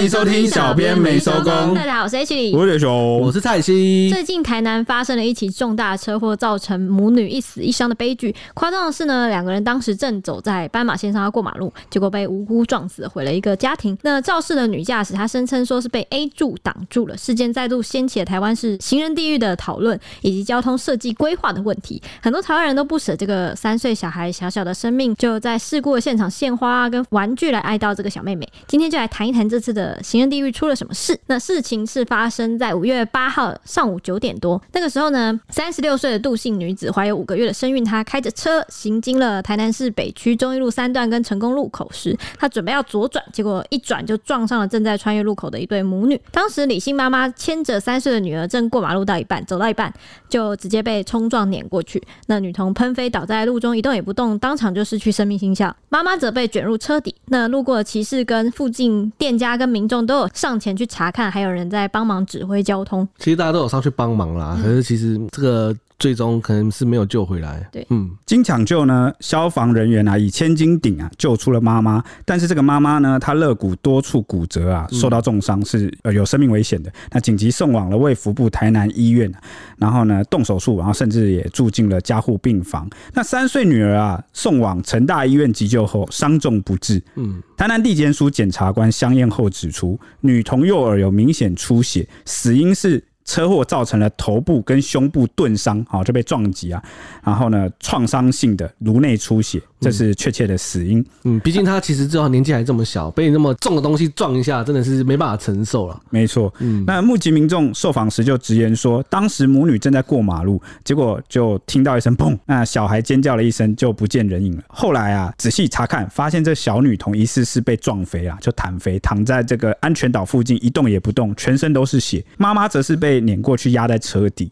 欢迎收听小编没收工。大家好，我是 H 李，我是熊，我是蔡西。最近台南发生了一起重大车祸，造成母女一死一伤的悲剧。夸张的是呢，两个人当时正走在斑马线上要过马路，结果被无辜撞死，毁了一个家庭。那肇事的女驾驶她声称说是被 A 柱挡住了，事件再度掀起了台湾是行人地狱的讨论，以及交通设计规划的问题。很多台湾人都不舍这个三岁小孩小小的生命，就在事故的现场献花啊跟玩具来哀悼这个小妹妹。今天就来谈一谈这次的行人地狱出了什么事。那事情是发生在五月八号上午九点多，那个时候呢，三十六岁的杜姓女子怀有五个月的身孕，她开着车行经了台南市北区忠义路三段跟成功路口时，她准备要左转，结果一转就撞上了正在穿越路口的一对母女。当时李姓妈妈牵着三岁的女儿正过马路到一半，走到一半就直接被冲撞碾过去，那女童喷飞倒在路中一动也不动，当场就失去生命迹象。妈妈则被卷入车底。那路过的骑士跟附近店家跟民众都有上前去查看，还有人在帮忙指挥交通。其实大家都有上去帮忙啦，可是其实这个。最终可能是没有救回来。对，嗯，经抢救呢，消防人员啊以千斤顶啊救出了妈妈，但是这个妈妈呢，她肋骨多处骨折啊，受到重伤，是呃有生命危险的。那紧急送往了卫福部台南医院，然后呢动手术，然后甚至也住进了加护病房。那三岁女儿啊送往成大医院急救后伤重不治。嗯，台南地检署检察官相验后指出，女童右耳有明显出血，死因是。车祸造成了头部跟胸部钝伤，好就被撞击啊，然后呢，创伤性的颅内出血。这是确切的死因。嗯，毕竟他其实最后年纪还这么小，被那么重的东西撞一下，真的是没办法承受了。没错。嗯，那目击民众受访时就直言说，当时母女正在过马路，结果就听到一声“砰”，那小孩尖叫了一声，就不见人影了。后来啊，仔细查看，发现这小女童疑似是被撞飞啊，就弹飞，躺在这个安全岛附近一动也不动，全身都是血。妈妈则是被碾过去压在车底。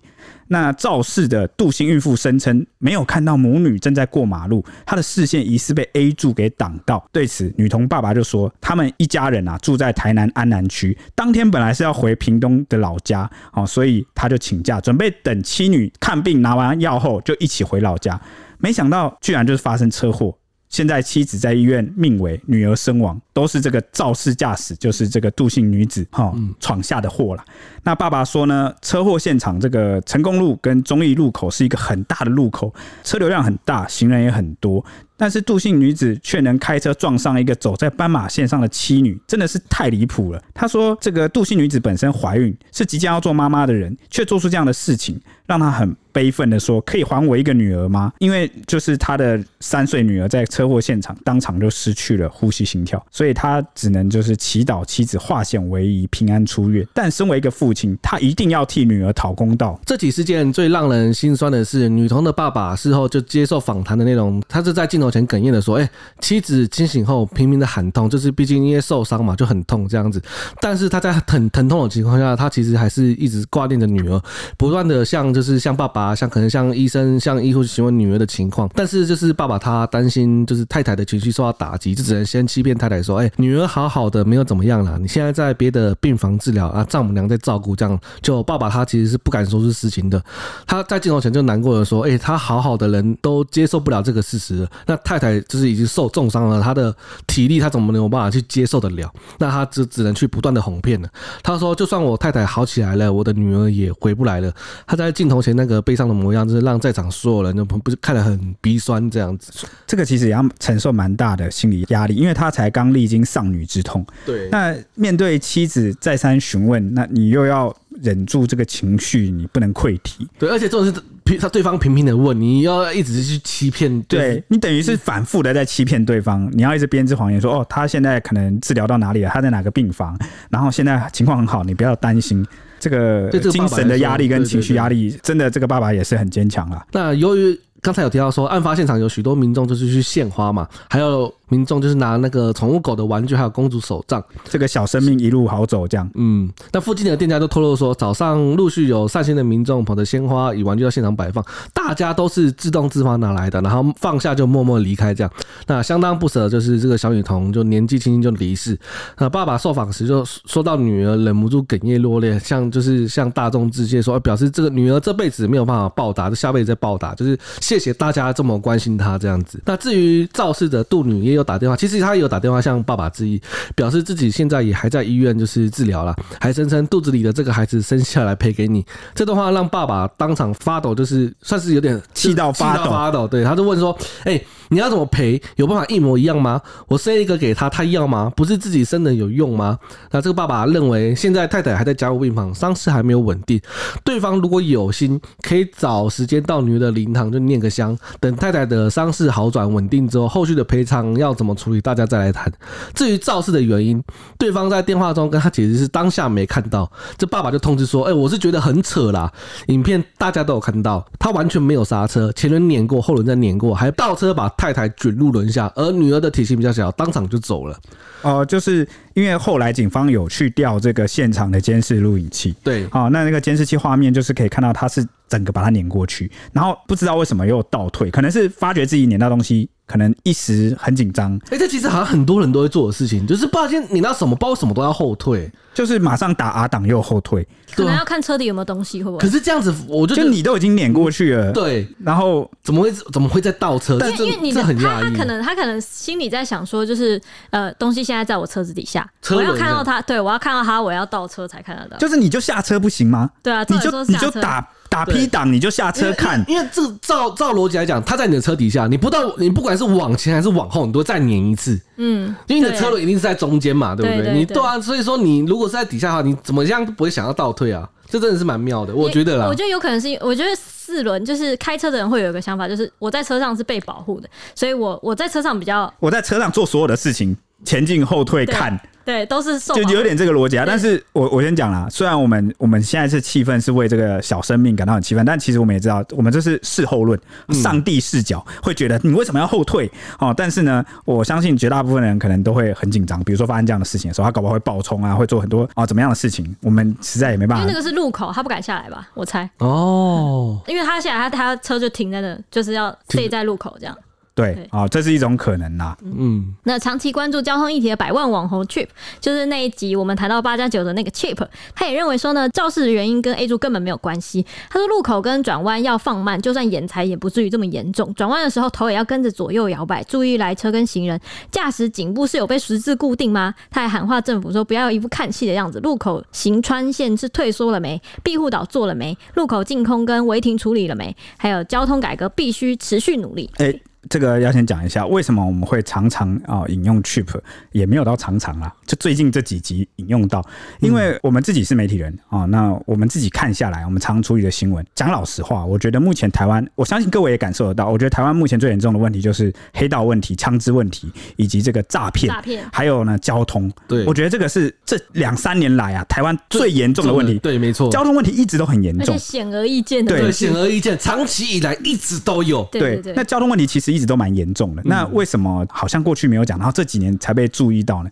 那肇事的杜姓孕妇声称没有看到母女正在过马路，她的视线疑似被 A 柱给挡到。对此，女童爸爸就说，他们一家人啊住在台南安南区，当天本来是要回屏东的老家，哦，所以他就请假，准备等妻女看病拿完药后就一起回老家。没想到居然就是发生车祸。现在妻子在医院命危，女儿身亡，都是这个肇事驾驶，就是这个杜姓女子哈闯下的祸了。那爸爸说呢，车祸现场这个成功路跟忠义路口是一个很大的路口，车流量很大，行人也很多。但是杜姓女子却能开车撞上一个走在斑马线上的妻女，真的是太离谱了。他说：“这个杜姓女子本身怀孕，是即将要做妈妈的人，却做出这样的事情，让她很悲愤的说：‘可以还我一个女儿吗？’因为就是他的三岁女儿在车祸现场当场就失去了呼吸心跳，所以他只能就是祈祷妻子化险为夷，平安出院。但身为一个父亲，他一定要替女儿讨公道。这起事件最让人心酸的是，女童的爸爸事后就接受访谈的内容，他是在镜头前哽咽的说：“哎、妻子清醒后拼命的喊痛，就是毕竟因为受伤嘛，就很痛这样子。但是他在很疼痛的情况下，他其实还是一直挂念着女儿，不断的向就是向爸爸，啊像可能像医生、向医护询问女儿的情况。但是就是爸爸他担心就是太太的情绪受到打击，就只能先欺骗太太说：哎、女儿好好的，没有怎么样啦，你现在在别的病房治疗啊，丈母娘在照顾。这样就爸爸他其实是不敢说出事情的，他在镜头前就难过的说：哎、他好好的人都接受不了这个事实，那太太就是已经受重伤了，他的体力他怎么能有办法去接受得了？那他只只能去不断的哄骗了。他说，就算我太太好起来了，我的女儿也回不来了。他在镜头前那个悲伤的模样，就是让在场所有人都不是看得很鼻酸这样子。这个其实也要承受蛮大的心理压力，因为他才刚历经丧女之痛。对，那面对妻子再三询问，那你又要忍住这个情绪，你不能溃堤。对，而且这种是平。他对方频频的问，你要一直去欺骗，对，你等于是反复的在欺骗对方，你要一直编织谎言说，哦，他现在可能治疗到哪里了，他在哪个病房，然后现在情况很好，你不要担心。这个精神的压力跟情绪压力，真的这个爸爸也是很坚强啊。那由于刚才有提到说，案发现场有许多民众就是去献花嘛，还有。民众就是拿那个宠物狗的玩具，还有公主手杖，这个小生命一路好走这样。嗯，那附近的店家都透露说，早上陆续有善心的民众捧着鲜花与玩具到现场摆放，大家都是自动自发拿来的，然后放下就默默离开这样。那相当不舍，就是这个小女童就年纪轻轻就离世。那爸爸受访时就说到女儿忍不住哽咽落泪，像就是向大众致谢，说表示这个女儿这辈子没有办法报答，就下辈子再报答，就是谢谢大家这么关心她这样子。那至于肇事的杜女也有打电话，其实他也有打电话向爸爸致意，表示自己现在也还在医院就是治疗了，还声称肚子里的这个孩子生下来赔给你。这段话让爸爸当场发抖，就是算是有点气到发抖。发抖，对，他就问说：“哎、欸，你要怎么赔？有办法一模一样吗？我生一个给他，他要吗？不是自己生的有用吗？”那这个爸爸认为，现在太太还在加护病房，伤势还没有稳定，对方如果有心，可以找时间到女儿的灵堂就念个香，等太太的伤势好转稳定之后，后续的赔偿要怎么处理，大家再来谈。至于肇事的原因，对方在电话中跟他解释是当下没看到，这爸爸就通知说：“哎、欸，我是觉得很扯啦，影片大家都有看到，他完全没有刹车，前轮碾过，后轮再碾过，还倒车把太太卷入轮下，而女儿的体型比较小，当场就走了。”哦，就是因为后来警方有去调这个现场的监视录影器，对，哦，那那个监视器画面就是可以看到他是整个把它碾过去，然后不知道为什么又倒退，可能是发觉自己碾到东西。可能一时很紧张，哎，这其实好像很多人都会做的事情，就是不知道今天你那什么包什么都要后退，就是马上打 R 档又后退，可能要看车底有没有东西，会不会？可是这样子，我就就你都已经碾过去了，对，然后怎么会怎么会再倒车？因为因为你的很他他可能他可能心里在想说，就是呃东西现在在我车子底下，我要看到他，对我要看到他，我要倒车才看得到。就是你就下车不行吗？对啊，你就你就打。打 P 档你就下车看，因为这照照逻辑来讲，它在你的车底下，你不到你不管是往前还是往后，你都再碾一次，嗯，因为你的车轮一定是在中间嘛，对。不对？你对啊，所以说你如果是在底下的话，你怎么样都不会想要倒退啊，这真的是蛮妙的，我觉得啦。我觉得有可能是，我觉得四轮就是开车的人会有一个想法，就是我在车上是被保护的，所以我我在车上比较，我在车上做所有的事情，前进后退看。对，都是受就有点这个逻辑啊。但是我我先讲啦，虽然我们我们现在是气愤，是为这个小生命感到很气愤，但其实我们也知道，我们这是事后论，上帝视角会觉得你为什么要后退哦？但是呢，我相信绝大部分人可能都会很紧张。比如说发生这样的事情的时候，他搞不好会爆冲啊，会做很多啊怎么样的事情，我们实在也没办法。因为那个是路口，他不敢下来吧？我猜哦，因为他下来，他他车就停在那，就是要废在路口这样。对啊，这是一种可能呐。嗯，那长期关注交通议题的百万网红 Chip，就是那一集我们谈到八加九的那个 Chip，他也认为说呢，肇事的原因跟 A 柱根本没有关系。他说路口跟转弯要放慢，就算延才也不至于这么严重。转弯的时候头也要跟着左右摇摆，注意来车跟行人。驾驶颈部是有被十字固定吗？他还喊话政府说不要有一副看戏的样子。路口行穿线是退缩了没？庇护岛做了没？路口净空跟违停处理了没？还有交通改革必须持续努力。欸这个要先讲一下，为什么我们会常常啊引用 cheap，也没有到常常啦，就最近这几集引用到，因为我们自己是媒体人啊，那我们自己看下来，我们常处理的新闻，讲老实话，我觉得目前台湾，我相信各位也感受得到，我觉得台湾目前最严重的问题就是黑道问题、枪支问题，以及这个诈骗，诈骗，还有呢交通。对，我觉得这个是这两三年来啊，台湾最严重的问题。对，没错，交通问题一直都很严重，而且显而易见的，对，显而易见，长期以来一直都有。对对对，那交通问题其实一直都蛮严重的。那为什么好像过去没有讲，然后这几年才被注意到呢？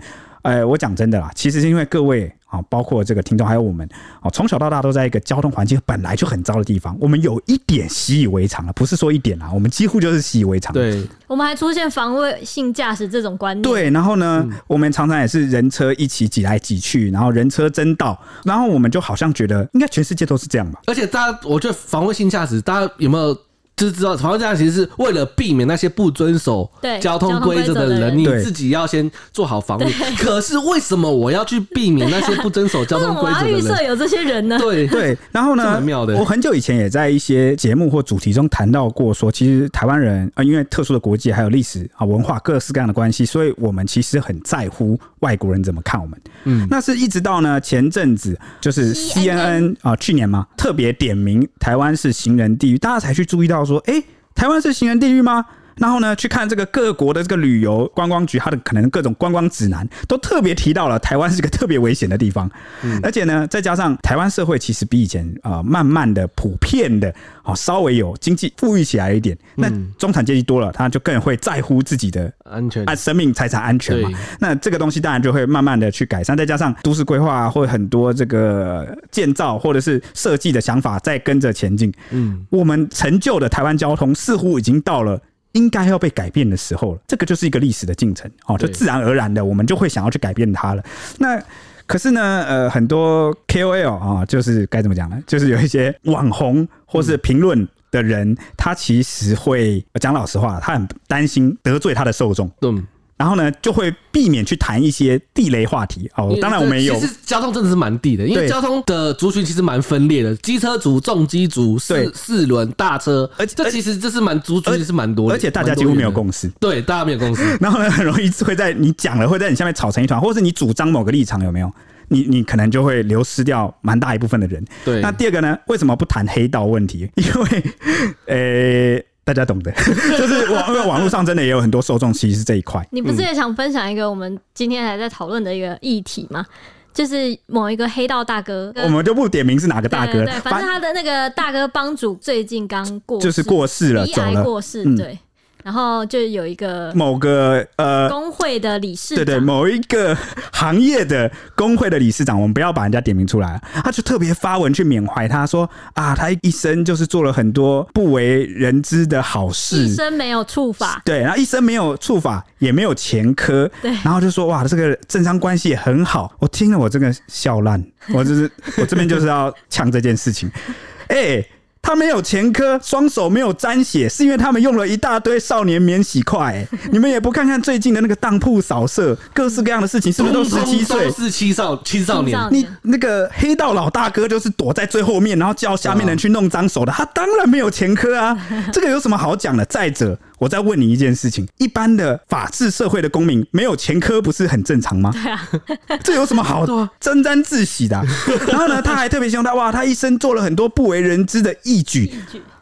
呃，我讲真的啦，其实是因为各位啊，包括这个听众还有我们啊，从小到大都在一个交通环境本来就很糟的地方，我们有一点习以为常了，不是说一点啦，我们几乎就是习以为常。对，我们还出现防卫性驾驶这种观念。对，然后呢，嗯、我们常常也是人车一起挤来挤去，然后人车争道，然后我们就好像觉得应该全世界都是这样吧。而且大家，我觉得防卫性驾驶，大家有没有？就是知道，防卫驾驶其实是为了避免那些不遵守交通规则的人，你自己要先做好防御。可是为什么我要去避免那些不遵守交通规则的人？预设有这些人呢？对对。然后呢？我很久以前也在一些节目或主题中谈到过，说其实台湾人啊，因为特殊的国籍还有历史啊、文化各式各样的关系，所以我们其实很在乎外国人怎么看我们。嗯，那是一直到呢前阵子，就是 CNN 啊，去年嘛，特别点名台湾是行人地狱，大家才去注意到。说，哎，台湾是行人地狱吗？然后呢，去看这个各国的这个旅游观光局，它的可能各种观光指南都特别提到了台湾是个特别危险的地方。嗯，而且呢，再加上台湾社会其实比以前啊、呃，慢慢的普遍的啊，稍微有经济富裕起来一点。那中产阶级多了，他就更会在乎自己的安全、啊生命、财产安全嘛。那这个东西当然就会慢慢的去改善。再加上都市规划啊，或很多这个建造或者是设计的想法在跟着前进。嗯，我们成就的台湾交通似乎已经到了。应该要被改变的时候了，这个就是一个历史的进程哦，就自然而然的，我们就会想要去改变它了。那可是呢，呃，很多 KOL 啊，就是该怎么讲呢？就是有一些网红或是评论的人，他其实会讲老实话，他很担心得罪他的受众。嗯。然后呢就会避免去谈一些地雷话题哦。当然我们也有，其实交通真的是蛮地的，因为交通的族群其实蛮分裂的，机车族、重机族、四四轮大车，而且这其实这是蛮族群是蛮多的，而且大家几乎没有共识，对，大家没有共识，然后呢很容易会在你讲了会在你下面吵成一团，或是你主张某个立场有没有？你你可能就会流失掉蛮大一部分的人。对，那第二个呢？为什么不谈黑道问题？因为，呃、欸，大家懂的，就是网因为网络上真的也有很多受众其实是这一块。你不是也想分享一个我们今天还在讨论的一个议题吗？就是某一个黑道大哥，我们就不点名是哪个大哥，对，反正他的那个大哥帮主最近刚过，就是过世了，走了，过世，对。嗯然后就有一个某个呃工会的理事长，对对，某一个行业的工会的理事长，我们不要把人家点名出来，他就特别发文去缅怀他，说啊，他一生就是做了很多不为人知的好事，一生没有触法，对，然后一生没有触法，也没有前科，对，然后就说哇，这个政商关系也很好，我听了我这个笑烂，我就是我这边就是要呛这件事情，哎、欸。他没有前科，双手没有沾血，是因为他们用了一大堆少年免洗筷、欸。你们也不看看最近的那个当铺扫射，各式各样的事情，是不是都十七岁？是青少青少年。你那个黑道老大哥就是躲在最后面，然后叫下面人去弄脏手的，他当然没有前科啊。这个有什么好讲的？再者。我再问你一件事情：一般的法治社会的公民没有前科，不是很正常吗？对啊，这有什么好沾沾自喜的啊？然后呢，他还特别希望他哇，他一生做了很多不为人知的义举。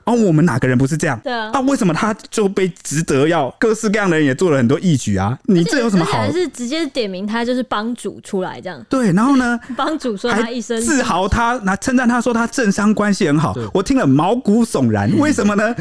哦，我们哪个人不是这样？对啊，啊，为什么他就被值得要各式各样的人也做了很多义举啊？你这有什么好？是直接点名他就是帮主出来这样？对，然后呢，帮主说他一生自豪他，那称赞他说他政商关系很好，我听了毛骨悚然。为什么呢？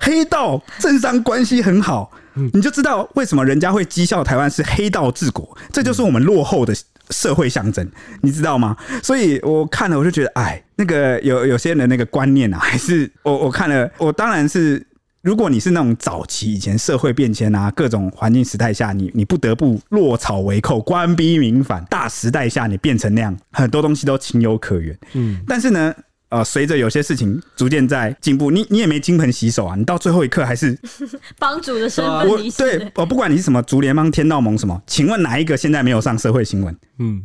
黑道政商关系很好，你就知道为什么人家会讥笑台湾是黑道治国，这就是我们落后的社会象征，你知道吗？所以我看了我就觉得，哎。那个有有些人的那个观念啊，还是我我看了，我当然是，如果你是那种早期以前社会变迁啊，各种环境时代下，你你不得不落草为寇，官逼民反，大时代下你变成那样，很多东西都情有可原。嗯，但是呢。呃，随着有些事情逐渐在进步，你你也没金盆洗手啊，你到最后一刻还是 帮主的身份。我对，我不管你是什么竹联帮、天道盟什么，请问哪一个现在没有上社会新闻？嗯，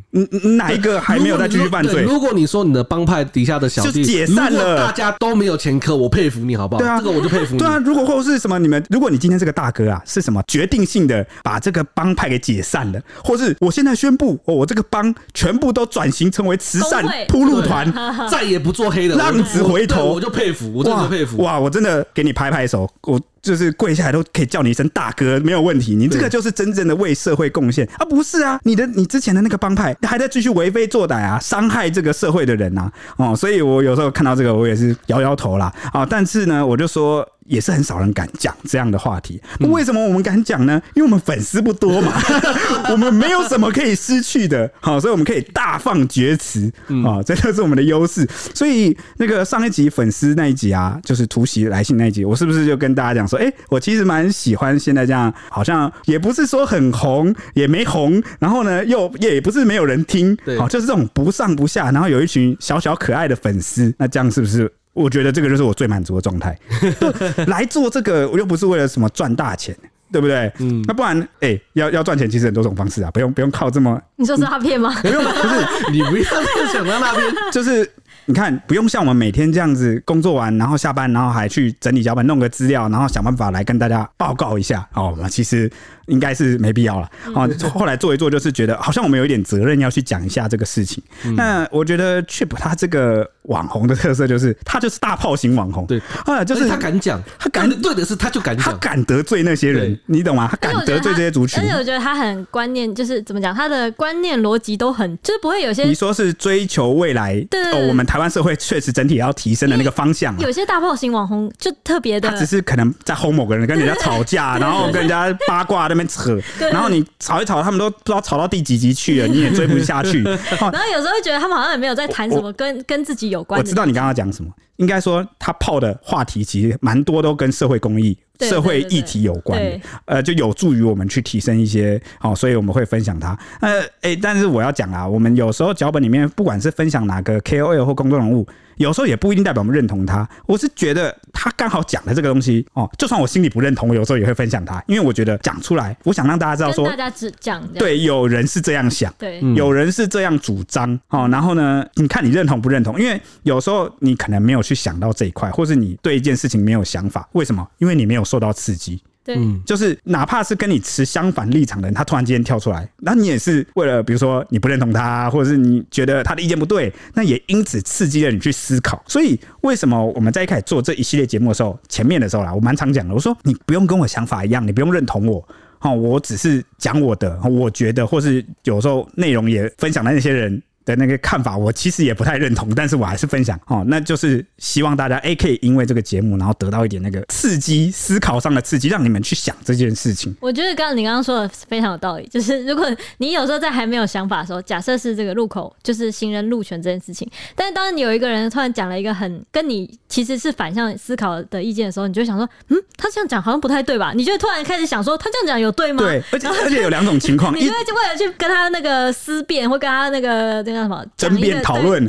哪一个还没有再继续犯罪？如果你说你的帮派底下的小弟就解散了，大家都没有前科，我佩服你好不好？对啊，这个我就佩服你。对啊，如果或是什么你们，如果你今天这个大哥啊，是什么决定性的把这个帮派给解散了，或是我现在宣布，哦，我这个帮全部都转型成为慈善铺路团，再也不做黑的浪子。回头我就佩服，我真的佩服哇！我真的给你拍拍手，我就是跪下来都可以叫你一声大哥，没有问题。你这个就是真正的为社会贡献啊！不是啊，你的你之前的那个帮派还在继续为非作歹啊，伤害这个社会的人啊！哦，所以我有时候看到这个，我也是摇摇头啦啊！但是呢，我就说。也是很少人敢讲这样的话题。那为什么我们敢讲呢？因为我们粉丝不多嘛，我们没有什么可以失去的，好，所以我们可以大放厥词啊，这就是我们的优势。所以那个上一集粉丝那一集啊，就是突袭来信那一集，我是不是就跟大家讲说，哎，我其实蛮喜欢现在这样，好像也不是说很红，也没红，然后呢又也不是没有人听，好，就是这种不上不下，然后有一群小小可爱的粉丝，那这样是不是？我觉得这个就是我最满足的状态。来做这个，我又不是为了什么赚大钱，对不对？嗯，那不然，哎、欸，要要赚钱，其实很多种方式啊，不用不用靠这么。你说是诈骗吗？不用，不是，你不要想到那边，就是。你看，不用像我们每天这样子工作完，然后下班，然后还去整理脚本、弄个资料，然后想办法来跟大家报告一下。哦，那其实应该是没必要了。啊，后来做一做，就是觉得好像我们有一点责任要去讲一下这个事情。嗯、那我觉得 Chip 他这个网红的特色就是，他就是大炮型网红。对，啊，就是他敢讲，他敢对的是他就敢讲，他敢得罪那些人，你懂吗？他敢得罪这些族群。而且我觉得他很观念，就是怎么讲，他的观念逻辑都很，就是不会有些。你说是追求未来，哦，我们。台湾社会确实整体要提升的那个方向，有些大炮型网红就特别的，他只是可能在轰某个人，跟人家吵架，然后跟人家八卦那边扯，然后你吵一吵，他们都不知道吵到第几集去了，你也追不下去。然后有时候会觉得他们好像也没有在谈什么跟跟自己有关。我知道你刚刚讲什么，应该说他泡的话题其实蛮多，都跟社会公益。社会议题有关的，呃，就有助于我们去提升一些，好，所以我们会分享它。呃，哎，但是我要讲啊，我们有时候脚本里面，不管是分享哪个 KOL 或公众人物，有时候也不一定代表我们认同他。我是觉得他刚好讲的这个东西哦，就算我心里不认同，我有时候也会分享他，因为我觉得讲出来，我想让大家知道说，大家只讲对，有人是这样想，对，有人是这样主张哦。然后呢，你看你认同不认同？因为有时候你可能没有去想到这一块，或是你对一件事情没有想法，为什么？因为你没有受到刺激。对，就是哪怕是跟你持相反立场的人，他突然之间跳出来，那你也是为了，比如说你不认同他，或者是你觉得他的意见不对，那也因此刺激了你去思考。所以为什么我们在一开始做这一系列节目的时候，前面的时候啦，我蛮常讲的，我说你不用跟我想法一样，你不用认同我，哦，我只是讲我的，我觉得，或是有时候内容也分享的那些人。的那个看法，我其实也不太认同，但是我还是分享哦。那就是希望大家诶可以因为这个节目，然后得到一点那个刺激，思考上的刺激，让你们去想这件事情。我觉得刚刚你刚刚说的非常有道理，就是如果你有时候在还没有想法的时候，假设是这个路口就是行人路权这件事情，但是当你有一个人突然讲了一个很跟你其实是反向思考的意见的时候，你就想说，嗯，他这样讲好像不太对吧？你就突然开始想说，他这样讲有对吗？对，而且而且有两种情况，你就会为了去跟他那个思辨，或跟他那个。叫什么争辩讨论？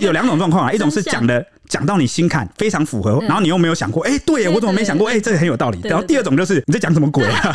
有两种状况啊，一种是讲的。讲到你心坎非常符合，然后你又没有想过，哎、欸，对我怎么没想过？哎、欸，这个很有道理。然后第二种就是你在讲什么鬼啊？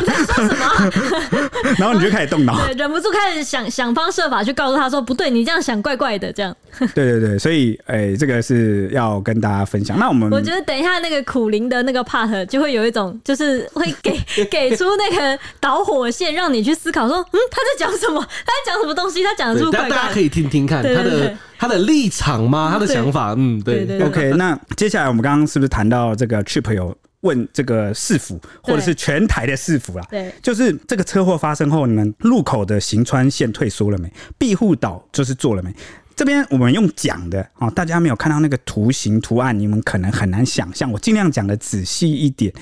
然后你就开始动脑，忍不住开始想想方设法去告诉他说，不对，你这样想怪怪的，这样。对对对，所以哎、欸，这个是要跟大家分享。那我们我觉得等一下那个苦苓的那个 part 就会有一种，就是会给给出那个导火线，让你去思考说，嗯，他在讲什么？他在讲什么东西？他讲的出怪怪。大家可以听听看他的。他的立场吗？他的想法？嗯，对，对。OK，那接下来我们刚刚是不是谈到这个 Chip 有问这个市府，或者是全台的市府啦？对，就是这个车祸发生后，你们路口的行川线退缩了没？庇护岛就是做了没？这边我们用讲的啊，大家没有看到那个图形图案，你们可能很难想象。我尽量讲的仔细一点。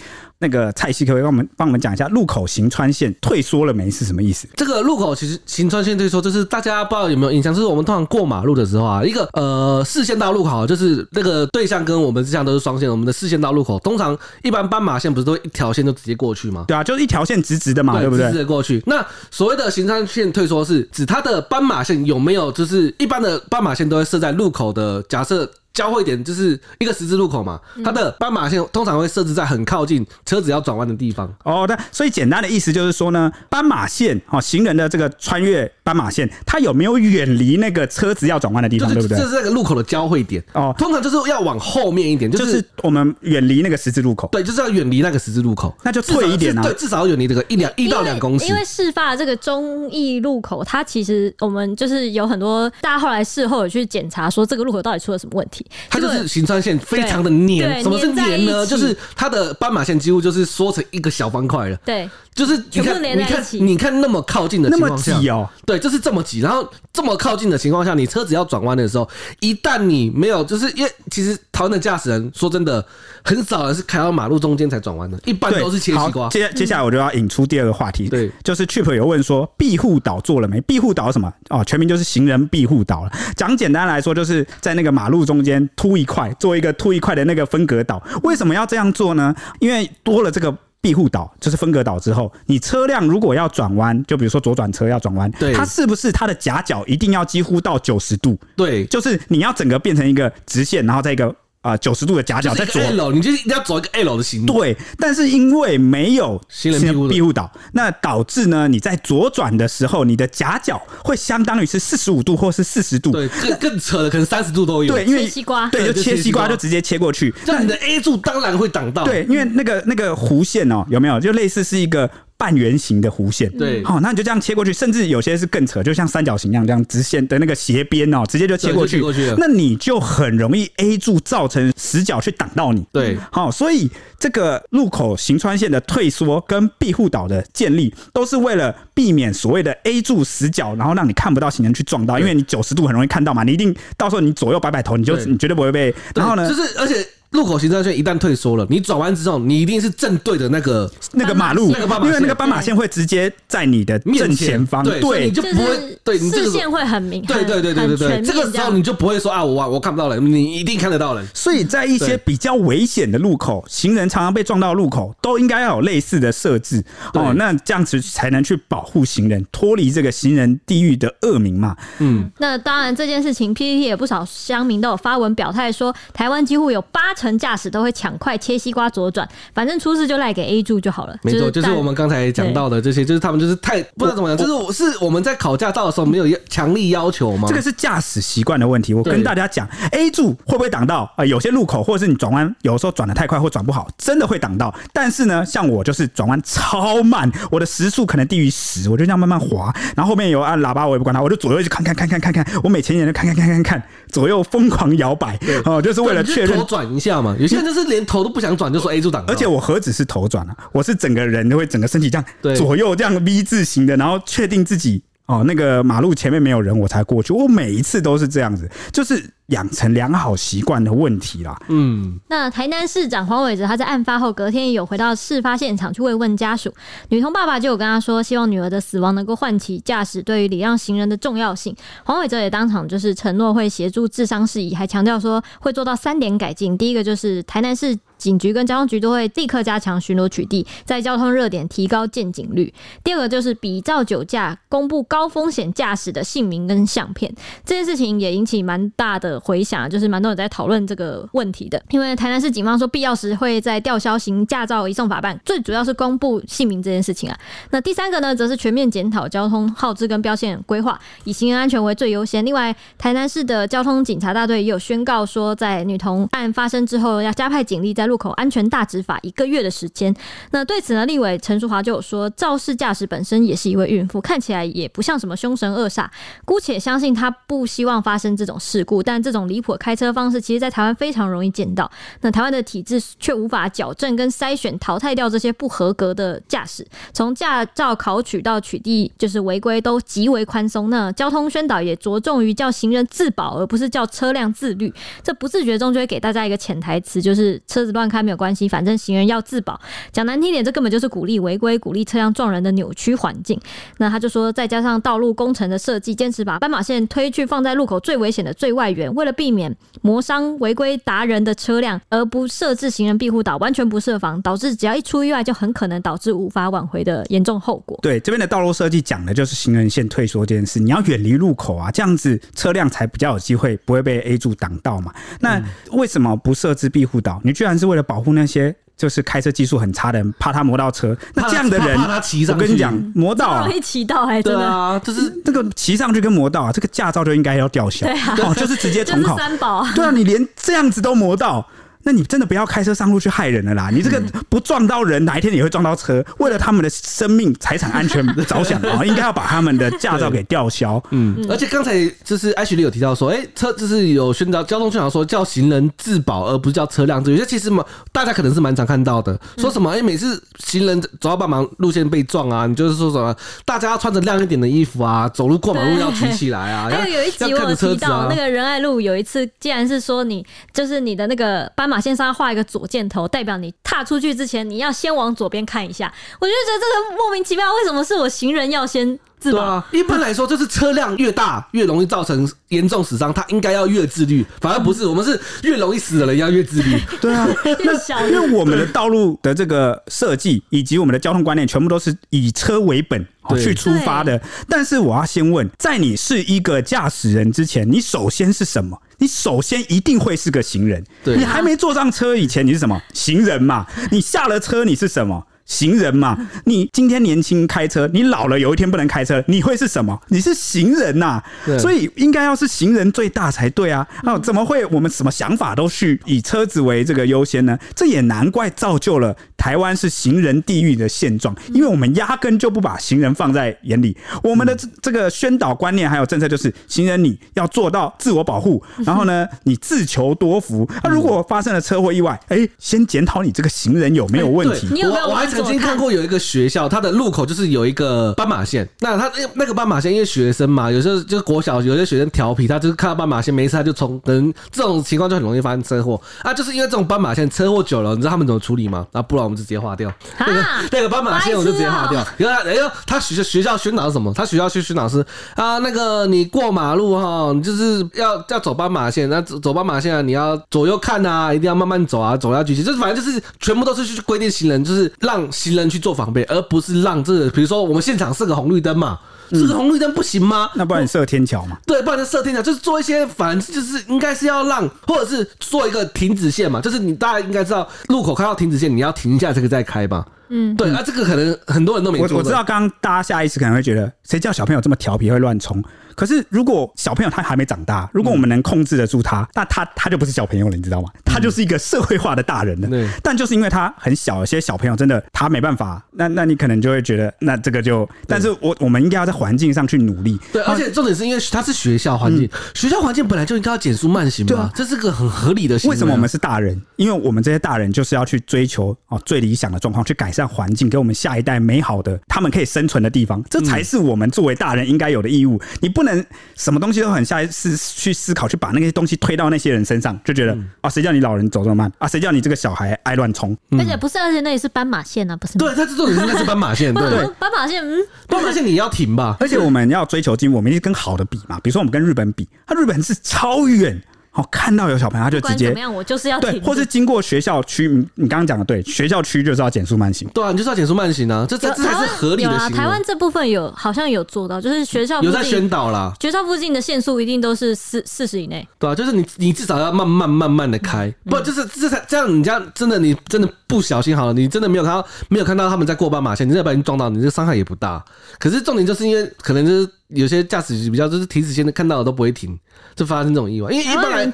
那个蔡西可不可以帮我们帮我们讲一下路口行穿线退缩了没是什么意思？这个路口其实行穿线退缩，就是大家不知道有没有印象，就是我们通常过马路的时候啊，一个呃四线道路口，就是那个对向跟我们这向都是双线，我们的四线道路口通常一般斑马线不是都一条线就直接过去吗？对啊，就是一条线直直的嘛，对，对不对？直直的过去。那所谓的行穿线退缩是指它的斑马线有没有，就是一般的斑马线都会设在路口的假设。交汇点就是一个十字路口嘛，它的斑马线通常会设置在很靠近车子要转弯的地方。哦，那，所以简单的意思就是说呢，斑马线哦，行人的这个穿越斑马线，它有没有远离那个车子要转弯的地方，对不对？这是这个路口的交汇点哦，通常就是要往后面一点，就是我们远离那个十字路口。对，就是要远离那个十字路口，那就退一点啊。对，至少要远离这个一两一到两公尺。因为事发这个中义路口，它其实我们就是有很多大家后来事后有去检查，说这个路口到底出了什么问题，它就是行穿线非常的黏，什么是黏呢？就是它的斑马线几乎就是缩成一个小方块了。对，就是你看，你看，你看那么靠近的情况下，哦，对，就是这么挤。然后这么靠近的情况下，你车子要转弯的时候，一旦你没有，就是因为其实台湾的驾驶人说真的，很少人是开到马路中间才转弯的，一般都是切西瓜。接接下来我就要引出第二个话题，对，就是 Chip 有问说，庇护岛做了没？庇护岛什么？哦，全名就是行人庇护岛了。讲简单来说，就是在那个马路中间凸一块，做一个凸一块的那个分隔岛。为什么要这样做呢？因为多了这个庇护岛，就是分隔岛之后，你车辆如果要转弯，就比如说左转车要转弯，对，它是不是它的夹角一定要几乎到九十度？对，就是你要整个变成一个直线，然后再一个。啊，九十度的夹角在左，L，你就一定要走一个 L 的形。对，但是因为没有行人庇护岛，那导致呢，你在左转的时候，你的夹角会相当于是四十五度或是四十度。对，更更扯的可能三十度都有。对，因为西瓜，对，就切西瓜就直接切过去，那你的 A 柱当然会挡到。对，因为那个那个弧线哦，有没有就类似是一个。半圆形的弧线，对，好，那你就这样切过去，甚至有些是更扯，就像三角形一样，这样直线的那个斜边哦，直接就切过去，过去，那你就很容易 A 柱造成死角去挡到你，对，好，所以这个路口行穿线的退缩跟庇护岛的建立，都是为了避免所谓的 A 柱死角，然后让你看不到行人去撞到，因为你九十度很容易看到嘛，你一定到时候你左右摆摆头，你就你绝对不会被，然后呢，就是而且。路口行车线一旦退缩了，你转弯之后，你一定是正对的那个那个马路，那个斑马线。因为那个斑马线会直接在你的正前方，对，你就不会对你视线会很明，对对对对对对，这个时候你就不会说啊，我我看不到人，你一定看得到人。所以在一些比较危险的路口，行人常常被撞到路口，都应该要有类似的设置。哦，那这样子才能去保护行人，脱离这个行人地狱的恶名嘛。嗯，那当然这件事情，PPT 也不少乡民都有发文表态说，台湾几乎有八成驾驶都会抢快切西瓜左转，反正出事就赖给 A 柱就好了。没错，就是我们刚才讲到的这些，就是他们就是太不知道怎么讲，就是我是我们在考驾照的时候没有强力要求吗？这个是驾驶习惯的问题。我跟大家讲，A 柱会不会挡到啊？有些路口或者是你转弯，有时候转的太快或转不好，真的会挡到。但是呢，像我就是转弯超慢，我的时速可能低于十，我就这样慢慢滑，然后后面有按喇叭，我也不管它，我就左右去看看看看看看，我每前眼就看看看看看，左右疯狂摇摆哦，就是为了确认头转一下嘛。有些人就是连头都不想转，就说 A 柱挡。而且我何止是头转啊，我是整个人都会整个身体这样左右这样 V 字形的，然后确定自己。哦，那个马路前面没有人，我才过去。我每一次都是这样子，就是养成良好习惯的问题啦。嗯，那台南市长黄伟哲他在案发后隔天也有回到事发现场去慰问家属。女童爸爸就有跟他说，希望女儿的死亡能够唤起驾驶对于礼让行人的重要性。黄伟哲也当场就是承诺会协助治伤事宜，还强调说会做到三点改进。第一个就是台南市。警局跟交通局都会立刻加强巡逻取缔，在交通热点提高见警率。第二个就是比照酒驾，公布高风险驾驶的姓名跟相片。这件事情也引起蛮大的回响，就是蛮多人在讨论这个问题的。因为台南市警方说，必要时会在吊销行驾照移送法办，最主要是公布姓名这件事情啊。那第三个呢，则是全面检讨交通号志跟标线规划，以行人安全为最优先。另外，台南市的交通警察大队也有宣告说，在女童案发生之后，要加派警力在路路口安全大执法一个月的时间，那对此呢，立委陈淑华就有说，肇事驾驶本身也是一位孕妇，看起来也不像什么凶神恶煞，姑且相信他不希望发生这种事故，但这种离谱的开车方式，其实在台湾非常容易见到。那台湾的体制却无法矫正跟筛选淘汰掉这些不合格的驾驶，从驾照考取到取缔，就是违规都极为宽松。那交通宣导也着重于叫行人自保，而不是叫车辆自律。这不自觉中就会给大家一个潜台词，就是车子乱开没有关系，反正行人要自保。讲难听点，这根本就是鼓励违规、鼓励车辆撞人的扭曲环境。那他就说，再加上道路工程的设计，坚持把斑马线推去放在路口最危险的最外缘，为了避免磨伤违规达人的车辆，而不设置行人庇护岛，完全不设防，导致只要一出意外，就很可能导致无法挽回的严重后果。对，这边的道路设计讲的就是行人线退缩这件事，你要远离路口啊，这样子车辆才比较有机会不会被 A 柱挡到嘛。那为什么不设置庇护岛？你居然是为了保护那些？就是开车技术很差的人，怕他磨到车。那这样的人，我跟你讲，磨到啊，容易骑到还真的啊，就是这个骑上去跟磨到啊，这个驾照就应该要吊销。对啊，哦，就是直接重考。三宝。对啊，你连这样子都磨到。那你真的不要开车上路去害人了啦！你这个不撞到人，哪一天你会撞到车？为了他们的生命财产安全着想啊，应该要把他们的驾照给吊销。嗯，而且刚才就是 Ashley 有提到说，哎、欸，车就是有宣导交通宣导说叫行人自保，而不是叫车辆自律。有些其实嘛，大家可能是蛮常看到的，说什么哎、欸，每次行人走到半马路线被撞啊，你就是说什么大家要穿着亮一点的衣服啊，走路过马路要举起来啊。还有有一集我有提到那个仁爱路有一次，既然是说你就是你的那个斑马线上画一个左箭头，代表你踏出去之前，你要先往左边看一下。我就觉得这个莫名其妙，为什么是我行人要先？对啊，一般来说就是车辆越大越容易造成严重死伤，他应该要越自律，反而不是，我们是越容易死的人要越自律。对啊，那因为我们的道路的这个设计以及我们的交通观念，全部都是以车为本去出发的。但是我要先问，在你是一个驾驶人之前，你首先是什么？你首先一定会是个行人。你还没坐上车以前，你是什么？行人嘛。你下了车，你是什么？行人嘛，你今天年轻开车，你老了有一天不能开车，你会是什么？你是行人呐、啊，所以应该要是行人最大才对啊！啊，怎么会我们什么想法都去以车子为这个优先呢？这也难怪造就了台湾是行人地狱的现状，因为我们压根就不把行人放在眼里。我们的这个宣导观念还有政策就是，行人你要做到自我保护，然后呢，你自求多福。那如果发生了车祸意外，哎，先检讨你这个行人有没有问题。你有没有？曾经看过有一个学校，它的路口就是有一个斑马线。那他那个斑马线，因为学生嘛，有时候就是国小有些学生调皮，他就是看到斑马线，没事他就冲。等这种情况就很容易发生车祸啊！就是因为这种斑马线车祸久了，你知道他们怎么处理吗？啊，不然我们就直接划掉那个 那个斑马线，我就直接划掉。因为哎呦，他学学校宣导是什么？他学校去宣导是啊，那个你过马路哈，你就是要要走斑马线，那走走斑马线啊，你要左右看啊，一定要慢慢走啊，走要举起，就是反正就是全部都是去规定行人，就是让行人去做防备，而不是让这个，比如说我们现场设个红绿灯嘛。设个红绿灯不行吗？那不然你设天桥嘛？对，不然就设天桥，就是做一些，反正就是应该是要让，或者是做一个停止线嘛，就是你大家应该知道，路口看到停止线，你要停一下这个再开吧。嗯，对，啊，这个可能很多人都没做。我我知道，刚刚大家下意识可能会觉得，谁叫小朋友这么调皮会乱冲？可是，如果小朋友他还没长大，如果我们能控制得住他，那他他就不是小朋友了，你知道吗？他就是一个社会化的大人了。对。但就是因为他很小，有些小朋友真的他没办法，那那你可能就会觉得，那这个就，但是我我们应该要在环境上去努力。对，而且重点是因为他是学校环境，学校环境本来就应该要减速慢行嘛。这是个很合理的。为什么我们是大人？因为我们这些大人就是要去追求哦最理想的状况，去改善环境，给我们下一代美好的他们可以生存的地方，这才是我们作为大人应该有的义务。你不能什么。东西都很下意识去思考，去把那些东西推到那些人身上，就觉得、嗯、啊，谁叫你老人走这么慢啊？谁叫你这个小孩爱乱冲？而且不是，而且那也是斑马线啊，不是？对，他这种应该是斑马线，对，斑马线，嗯，斑马线你要停吧？而且我们要追求进步，我们一定跟好的比嘛，比如说我们跟日本比，他日本是超远。好，看到有小朋友他就直接怎么样，我就是要对，或是经过学校区，你刚刚讲的对，学校区就是要减速慢行，对啊，你就是要减速慢行啊，这这这才是合理的行为。台湾这部分有好像有做到，就是学校有在宣导啦，学校附近的限速一定都是四四十以内，对啊，就是你你至少要慢慢慢慢的开，嗯、不就是这才这样，你这样真的你真的不小心好了，你真的没有看到没有看到他们在过斑马线，你再把人撞到，你这伤害也不大。可是重点就是因为可能就是。有些驾驶比较就是停止线的，看到的都不会停，就发生这种意外。因为一般来，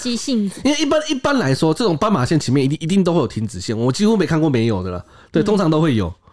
因为一般一般来说，这种斑马线前面一定一定都会有停止线，我几乎没看过没有的了。对，通常都会有。嗯，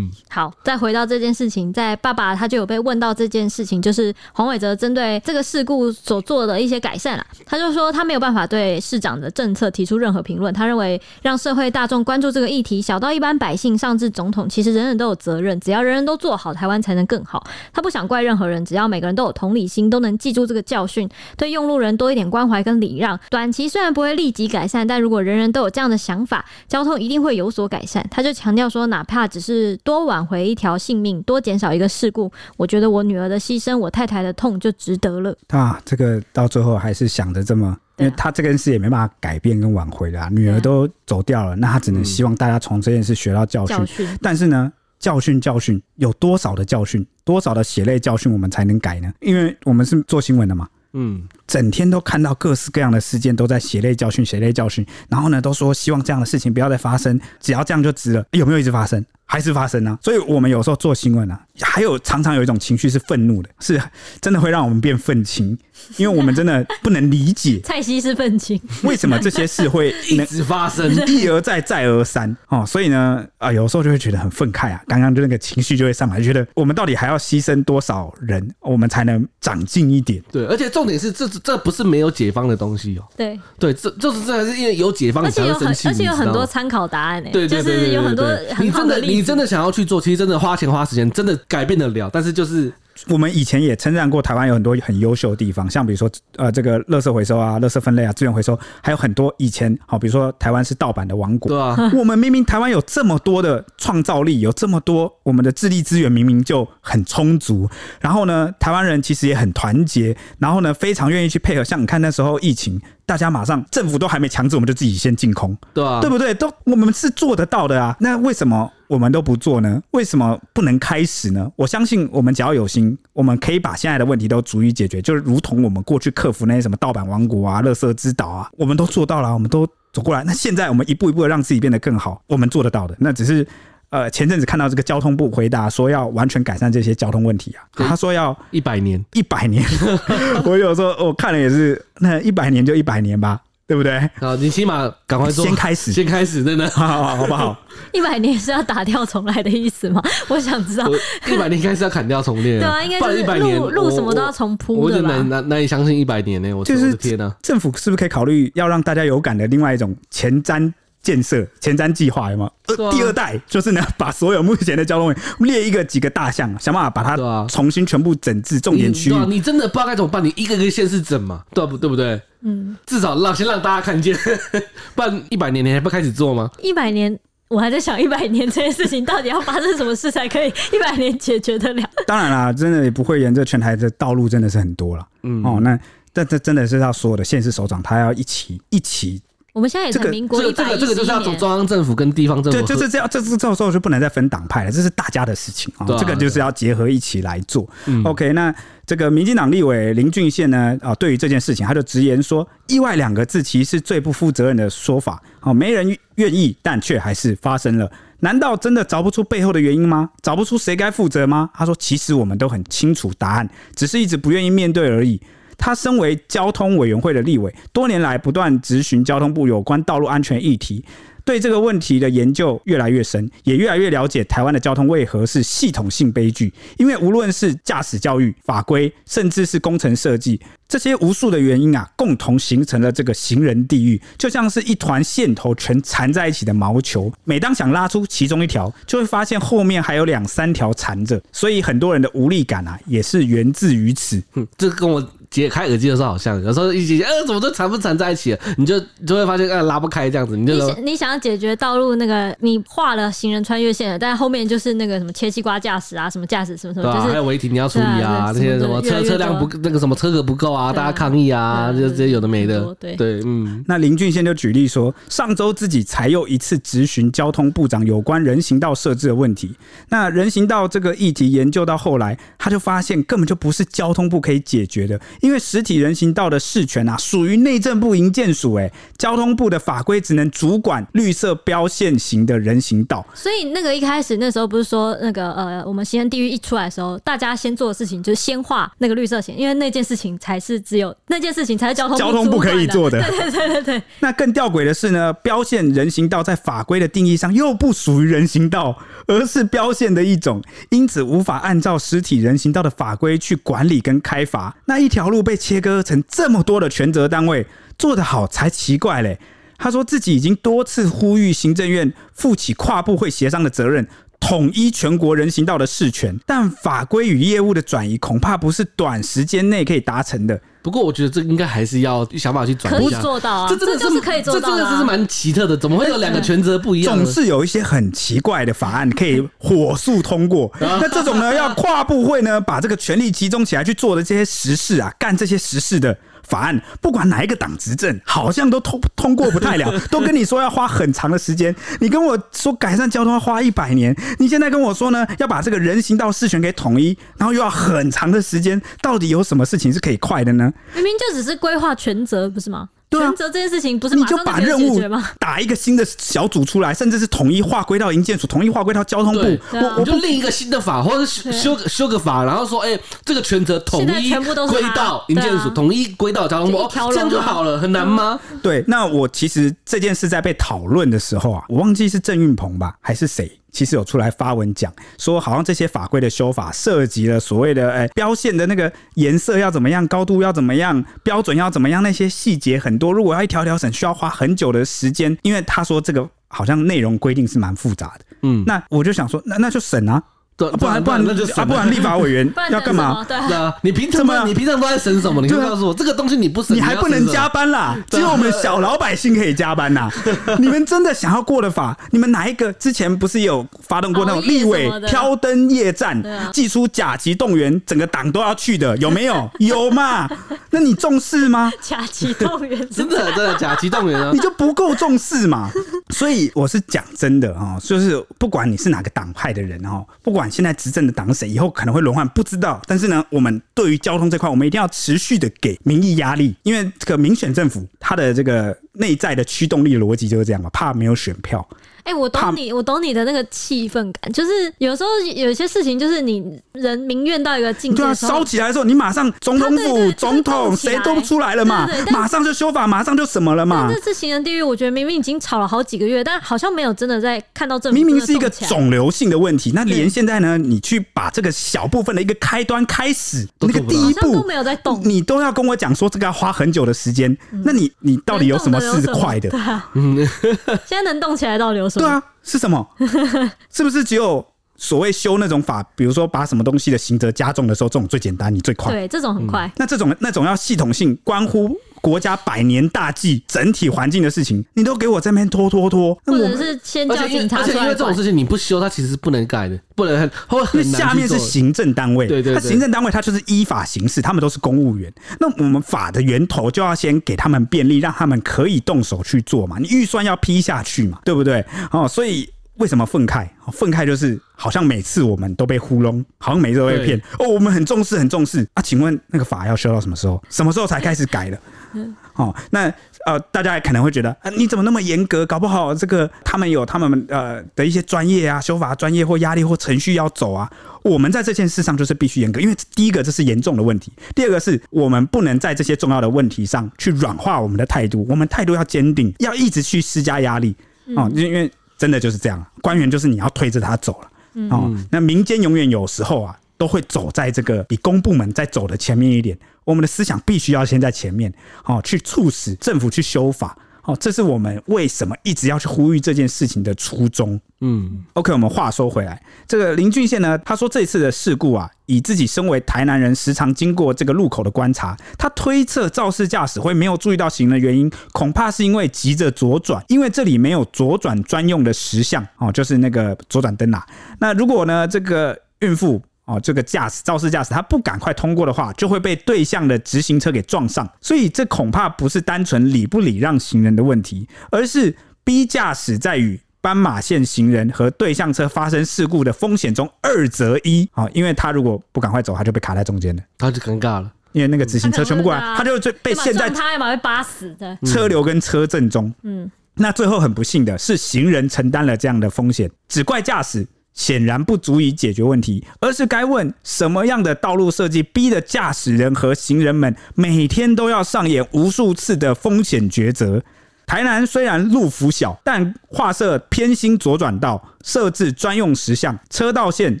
好，再回到这件事情，在爸爸他就有被问到这件事情，就是黄伟哲针对这个事故所做的一些改善了。他就说他没有办法对市长的政策提出任何评论。他认为让社会大众关注这个议题，小到一般百姓，上至总统，其实人人都有责任。只要人人都做好，台湾才能更好。他不想怪任何人，只要每个人都有同理心，都能记住这个教训，对用路人多一点关怀跟礼让。短期虽然不会立即改善，但如果人人都有这样的想法，交通一定会有所改善。他就强调说，哪怕只是。是多挽回一条性命，多减少一个事故，我觉得我女儿的牺牲，我太太的痛就值得了。啊，这个到最后还是想着这么，因为他这件事也没办法改变跟挽回的啊，女儿都走掉了，那他只能希望大家从这件事学到教训。但是呢，教训教训有多少的教训，多少的血泪教训，我们才能改呢？因为我们是做新闻的嘛。嗯，整天都看到各式各样的事件，都在血泪教训，血泪教训。然后呢，都说希望这样的事情不要再发生，只要这样就值了。有没有一直发生？还是发生呢、啊？所以我们有时候做新闻啊，还有常常有一种情绪是愤怒的，是真的会让我们变愤青，因为我们真的不能理解。蔡西是愤青，为什么这些事会 一直发生，一而再，再而三？哦，所以呢，啊，有时候就会觉得很愤慨啊。刚刚就那个情绪就会上来，就觉得我们到底还要牺牲多少人，我们才能长进一点？对，而且重点是，这这不是没有解方的东西哦。对对，这就是这还是因为有解方，才会生气而且有很多参考答案呢。对对对，就是有很多很好的。你真的想要去做，其实真的花钱花时间，真的改变得了。但是就是我们以前也称赞过台湾有很多很优秀的地方，像比如说呃这个垃圾回收啊、垃圾分类啊、资源回收，还有很多以前好，比如说台湾是盗版的王国，对啊，我们明明台湾有这么多的创造力，有这么多我们的智力资源明明就很充足，然后呢，台湾人其实也很团结，然后呢非常愿意去配合。像你看那时候疫情。大家马上，政府都还没强制，我们就自己先进空，对啊，对不对？都我们是做得到的啊。那为什么我们都不做呢？为什么不能开始呢？我相信我们只要有心，我们可以把现在的问题都逐一解决。就是如同我们过去克服那些什么盗版王国啊、乐色之岛啊，我们都做到了，我们都走过来。那现在我们一步一步的让自己变得更好，我们做得到的。那只是。呃，前阵子看到这个交通部回答说要完全改善这些交通问题啊，他说要一百年，一百年。我有时候我看了也是，那一百年就一百年吧，对不对？好，你起码赶快做，先开始，先开始，真的，好好好，好不好？一百年是要打掉重来的意思吗？我想知道，一百年应该是要砍掉重练，对啊，应该是一百年路什么都要重铺，我就难难难以相信一百年呢。我就是天呐，政府是不是可以考虑要让大家有感的另外一种前瞻？建设前瞻计划，有没有？对啊第二代就是呢，把所有目前的交通位列一个几个大项，想办法把它重新全部整治重点区域你啊，。你真的不知道该怎么办，你一个一个县市整嘛，对不对不对？嗯，至少让先让大家看见，不然一百年你还不开始做吗？一百年。我还在想，一百年这件事情到底要发生什么事才可以 一百年解决得了？当然啦，真的也不会沿着全台的道路真的是很多了。嗯哦，那但这真的是要所有的县市首长，他要一起一起我们现在也是民国这个这一百个这个就是要一年，从中央政府跟地方政府对，合，就是这样，这这这时候就不能再分党派了，这是大家的事情啊这个就是要结合一起来做。嗯 OK，那这个民进党立委林俊宪呢，啊，对于这件事情，他就直言说：“意外两个字其实是最不负责任的说法。哦，没人愿意，但却还是发生了。难道真的找不出背后的原因吗？找不出谁该负责吗？”他说：“其实我们都很清楚答案，只是一直不愿意面对而已。”他身为交通委员会的立委，多年来不断咨询交通部有关道路安全议题。对这个问题的研究越来越深，也越来越了解台湾的交通为何是系统性悲剧。因为无论是驾驶教育、法规，甚至是工程设计，这些无数的原因啊，共同形成了这个行人地狱，就像是一团线头全缠在一起的毛球。每当想拉出其中一条，就会发现后面还有两三条缠着。所以很多人的无力感啊，也是源自于此。嗯，这跟我解开耳机的时候好像，有时候一解，呃，怎么都缠不缠在一起了，你就就会发现，呃，拉不开这样子，你就说你想你想要解决道路那个，你画了行人穿越线了，但后面就是那个什么切西瓜驾驶啊，什么驾驶什么什么，对啊，就是还有违停你要处理啊，这对啊些什么车车辆不那个什么车格不够啊，大家抗议啊，就这些有的没的，对。对，嗯，那林俊宪就举例说，上周自己才又一次质询交通部长有关人行道设置的问题。那人行道这个议题研究到后来，他就发现根本就不是交通部可以解决的，因为实体人行道的事权啊，属于内政部营建署，哎，交通部的法规只能主管绿色标线型的人行道。所以那个一开始那时候不是说那个呃，我们行人地狱一出来的时候，大家先做的事情就是先画那个绿色线，因为那件事情才是只有那件事情才是交通交通部可以做的。对对对对对。那更吊诡的是呢，标线人行道在法规的定义上又不属于人行道，而是标线的一种，因此无法按照实体人行道的法规去管理跟开发。那一条路被切割成这么多的权责单位，做得好才奇怪嘞。他说自己已经多次呼吁行政院负起跨部会协商的责任。统一全国人行道的事权，但法规与业务的转移恐怕不是短时间内可以达成的。不过我觉得这应该还是要想办法去转可以移一下。做到啊，这真的就是可以做到的啊、这真的是蛮奇特的，怎么会有两个权责不一样呢？总 是有一些很奇怪的法案可以火速通过。那这种呢，要跨部会呢，把这个权力集中起来去做的这些实事啊，干这些实事的法案，不管哪一个党执政，好像都通通过不太了，都跟你说要花很长的时间。你跟我说改善交通要花一百年，你现在跟我说呢，要把这个人行道事权给统一，然后又要很长的时间，到底有什么事情是可以快的呢？明明就只是规划权责，不是吗？对啊责这件事情不是你就把任务？打一个新的小组出来，甚至是统一划归到营建署，统一划归到交通部。我我就另一个新的法，或者修修个修个法，然后说，哎、这个权责统一归到营建署，啊统一归到交通部，哦这样就好了，很难吗？对，那我其实这件事在被讨论的时候啊，我忘记是郑运鹏吧，还是谁，其实有出来发文讲说，好像这些法规的修法涉及了所谓的哎标线的那个颜色要怎么样，高度要怎么样，标准要怎么样，那些细节很多，如果要一条条审，需要花很久的时间，因为他说这个好像内容规定是蛮复杂的。嗯，那我就想说，那那就审啊，不然不然那就啊，不然立法委员要干嘛等什么？？对啊你平常怎么样你平常都在审什么？你可以对啊告诉我，这个东西你不审，你还不能加班？啦，只有我们小老百姓可以加班呐。你们真的想要过的法，你们哪一个之前不是有发动过那种立委挑灯夜战祭出甲级动员，整个党都要去的，有没有？有嘛？那你重视吗？甲级动员 真的真的甲级动员啊你！就不够重视嘛。所以我是讲真的哈，就是不管你是哪个党派的人哈，不管现在执政的党谁，以后可能会轮换，不知道。但是呢，我们对于交通这块，我们一定要持续的给民意压力，因为这个民选政府它的这个内在的驱动力逻辑就是这样嘛，怕没有选票。哎、我懂你，我懂你的那个气氛感，就是有时候有些事情，就是你人民怨到一个境界烧起来的时候，你马上总统府、总统谁都出来了嘛马上就修法，马上就什么了嘛。但。这次行人地狱，我觉得明明已经吵了好几个月，但好像没有真的在看到政府明明是一个肿瘤性的问题，那连现在呢，你去把这个小部分的一个开端开始，那个第一步都没有在动。你都要跟我讲说这个要花很久的时间，那你你到底有什么是快的？对啊，现在能动起来到底有什么？对啊，是什么？是不是只有所谓修那种法，比如说把什么东西的刑责加重的时候，这种最简单，你最快？对，这种很快。嗯、那这种那种要系统性关乎。国家百年大计、整体环境的事情，你都给我这边拖拖拖，或者是先叫警察出来。而且因为这种事情你不修，它其实是不能改的，不能 会很难。下面是行政单位，对对，对，他行政单位它就是依法行事，他们都是公务员。那我们法的源头就要先给他们便利，让他们可以动手去做嘛。你预算要批下去嘛，对不对？哦，所以。为什么愤慨？愤慨就是好像每次我们都被糊弄，好像每次都被骗。哦，我们很重视，很重视啊。请问那个法要修到什么时候？什么时候才开始改的？嗯哦，那呃，大家可能会觉得啊，你怎么那么严格？搞不好这个他们有他们呃的一些专业啊，修法专业或压力或程序要走啊。我们在这件事上就是必须严格，因为第一个这是严重的问题，第二个是我们不能在这些重要的问题上去软化我们的态度，我们态度要坚定，要一直去施加压力哦，因为。真的就是这样，官员就是你要推着他走了，哦，那民间永远有时候啊，都会走在这个比公部门在走的前面一点。我们的思想必须要先在前面，哦，去促使政府去修法。哦，这是我们为什么一直要去呼吁这件事情的初衷。嗯，OK，我们话说回来，这个林俊宪呢，他说这次的事故啊，以自己身为台南人，时常经过这个路口的观察，他推测肇事驾驶会没有注意到行人的原因，恐怕是因为急着左转，因为这里没有左转专用的石像哦，就是那个左转灯啊。那如果呢，这个孕妇。哦，这个驾驶肇事驾驶，他不赶快通过的话，就会被对向的直行车给撞上。所以这恐怕不是单纯礼不礼让行人的问题，而是 B 驾驶在与斑马线行人和对向车发生事故的风险中二择一。啊，因为他如果不赶快走，他就被卡在中间了，他就尴尬了。因为那个直行车全部过来，他就被陷在他要被扒死的车流跟车阵中。嗯，那最后很不幸的是，行人承担了这样的风险，只怪驾驶。显然不足以解决问题，而是该问什么样的道路设计逼得驾驶人和行人们每天都要上演无数次的风险抉择。台南虽然路幅小，但划设偏心左转道、设置专用实像、车道线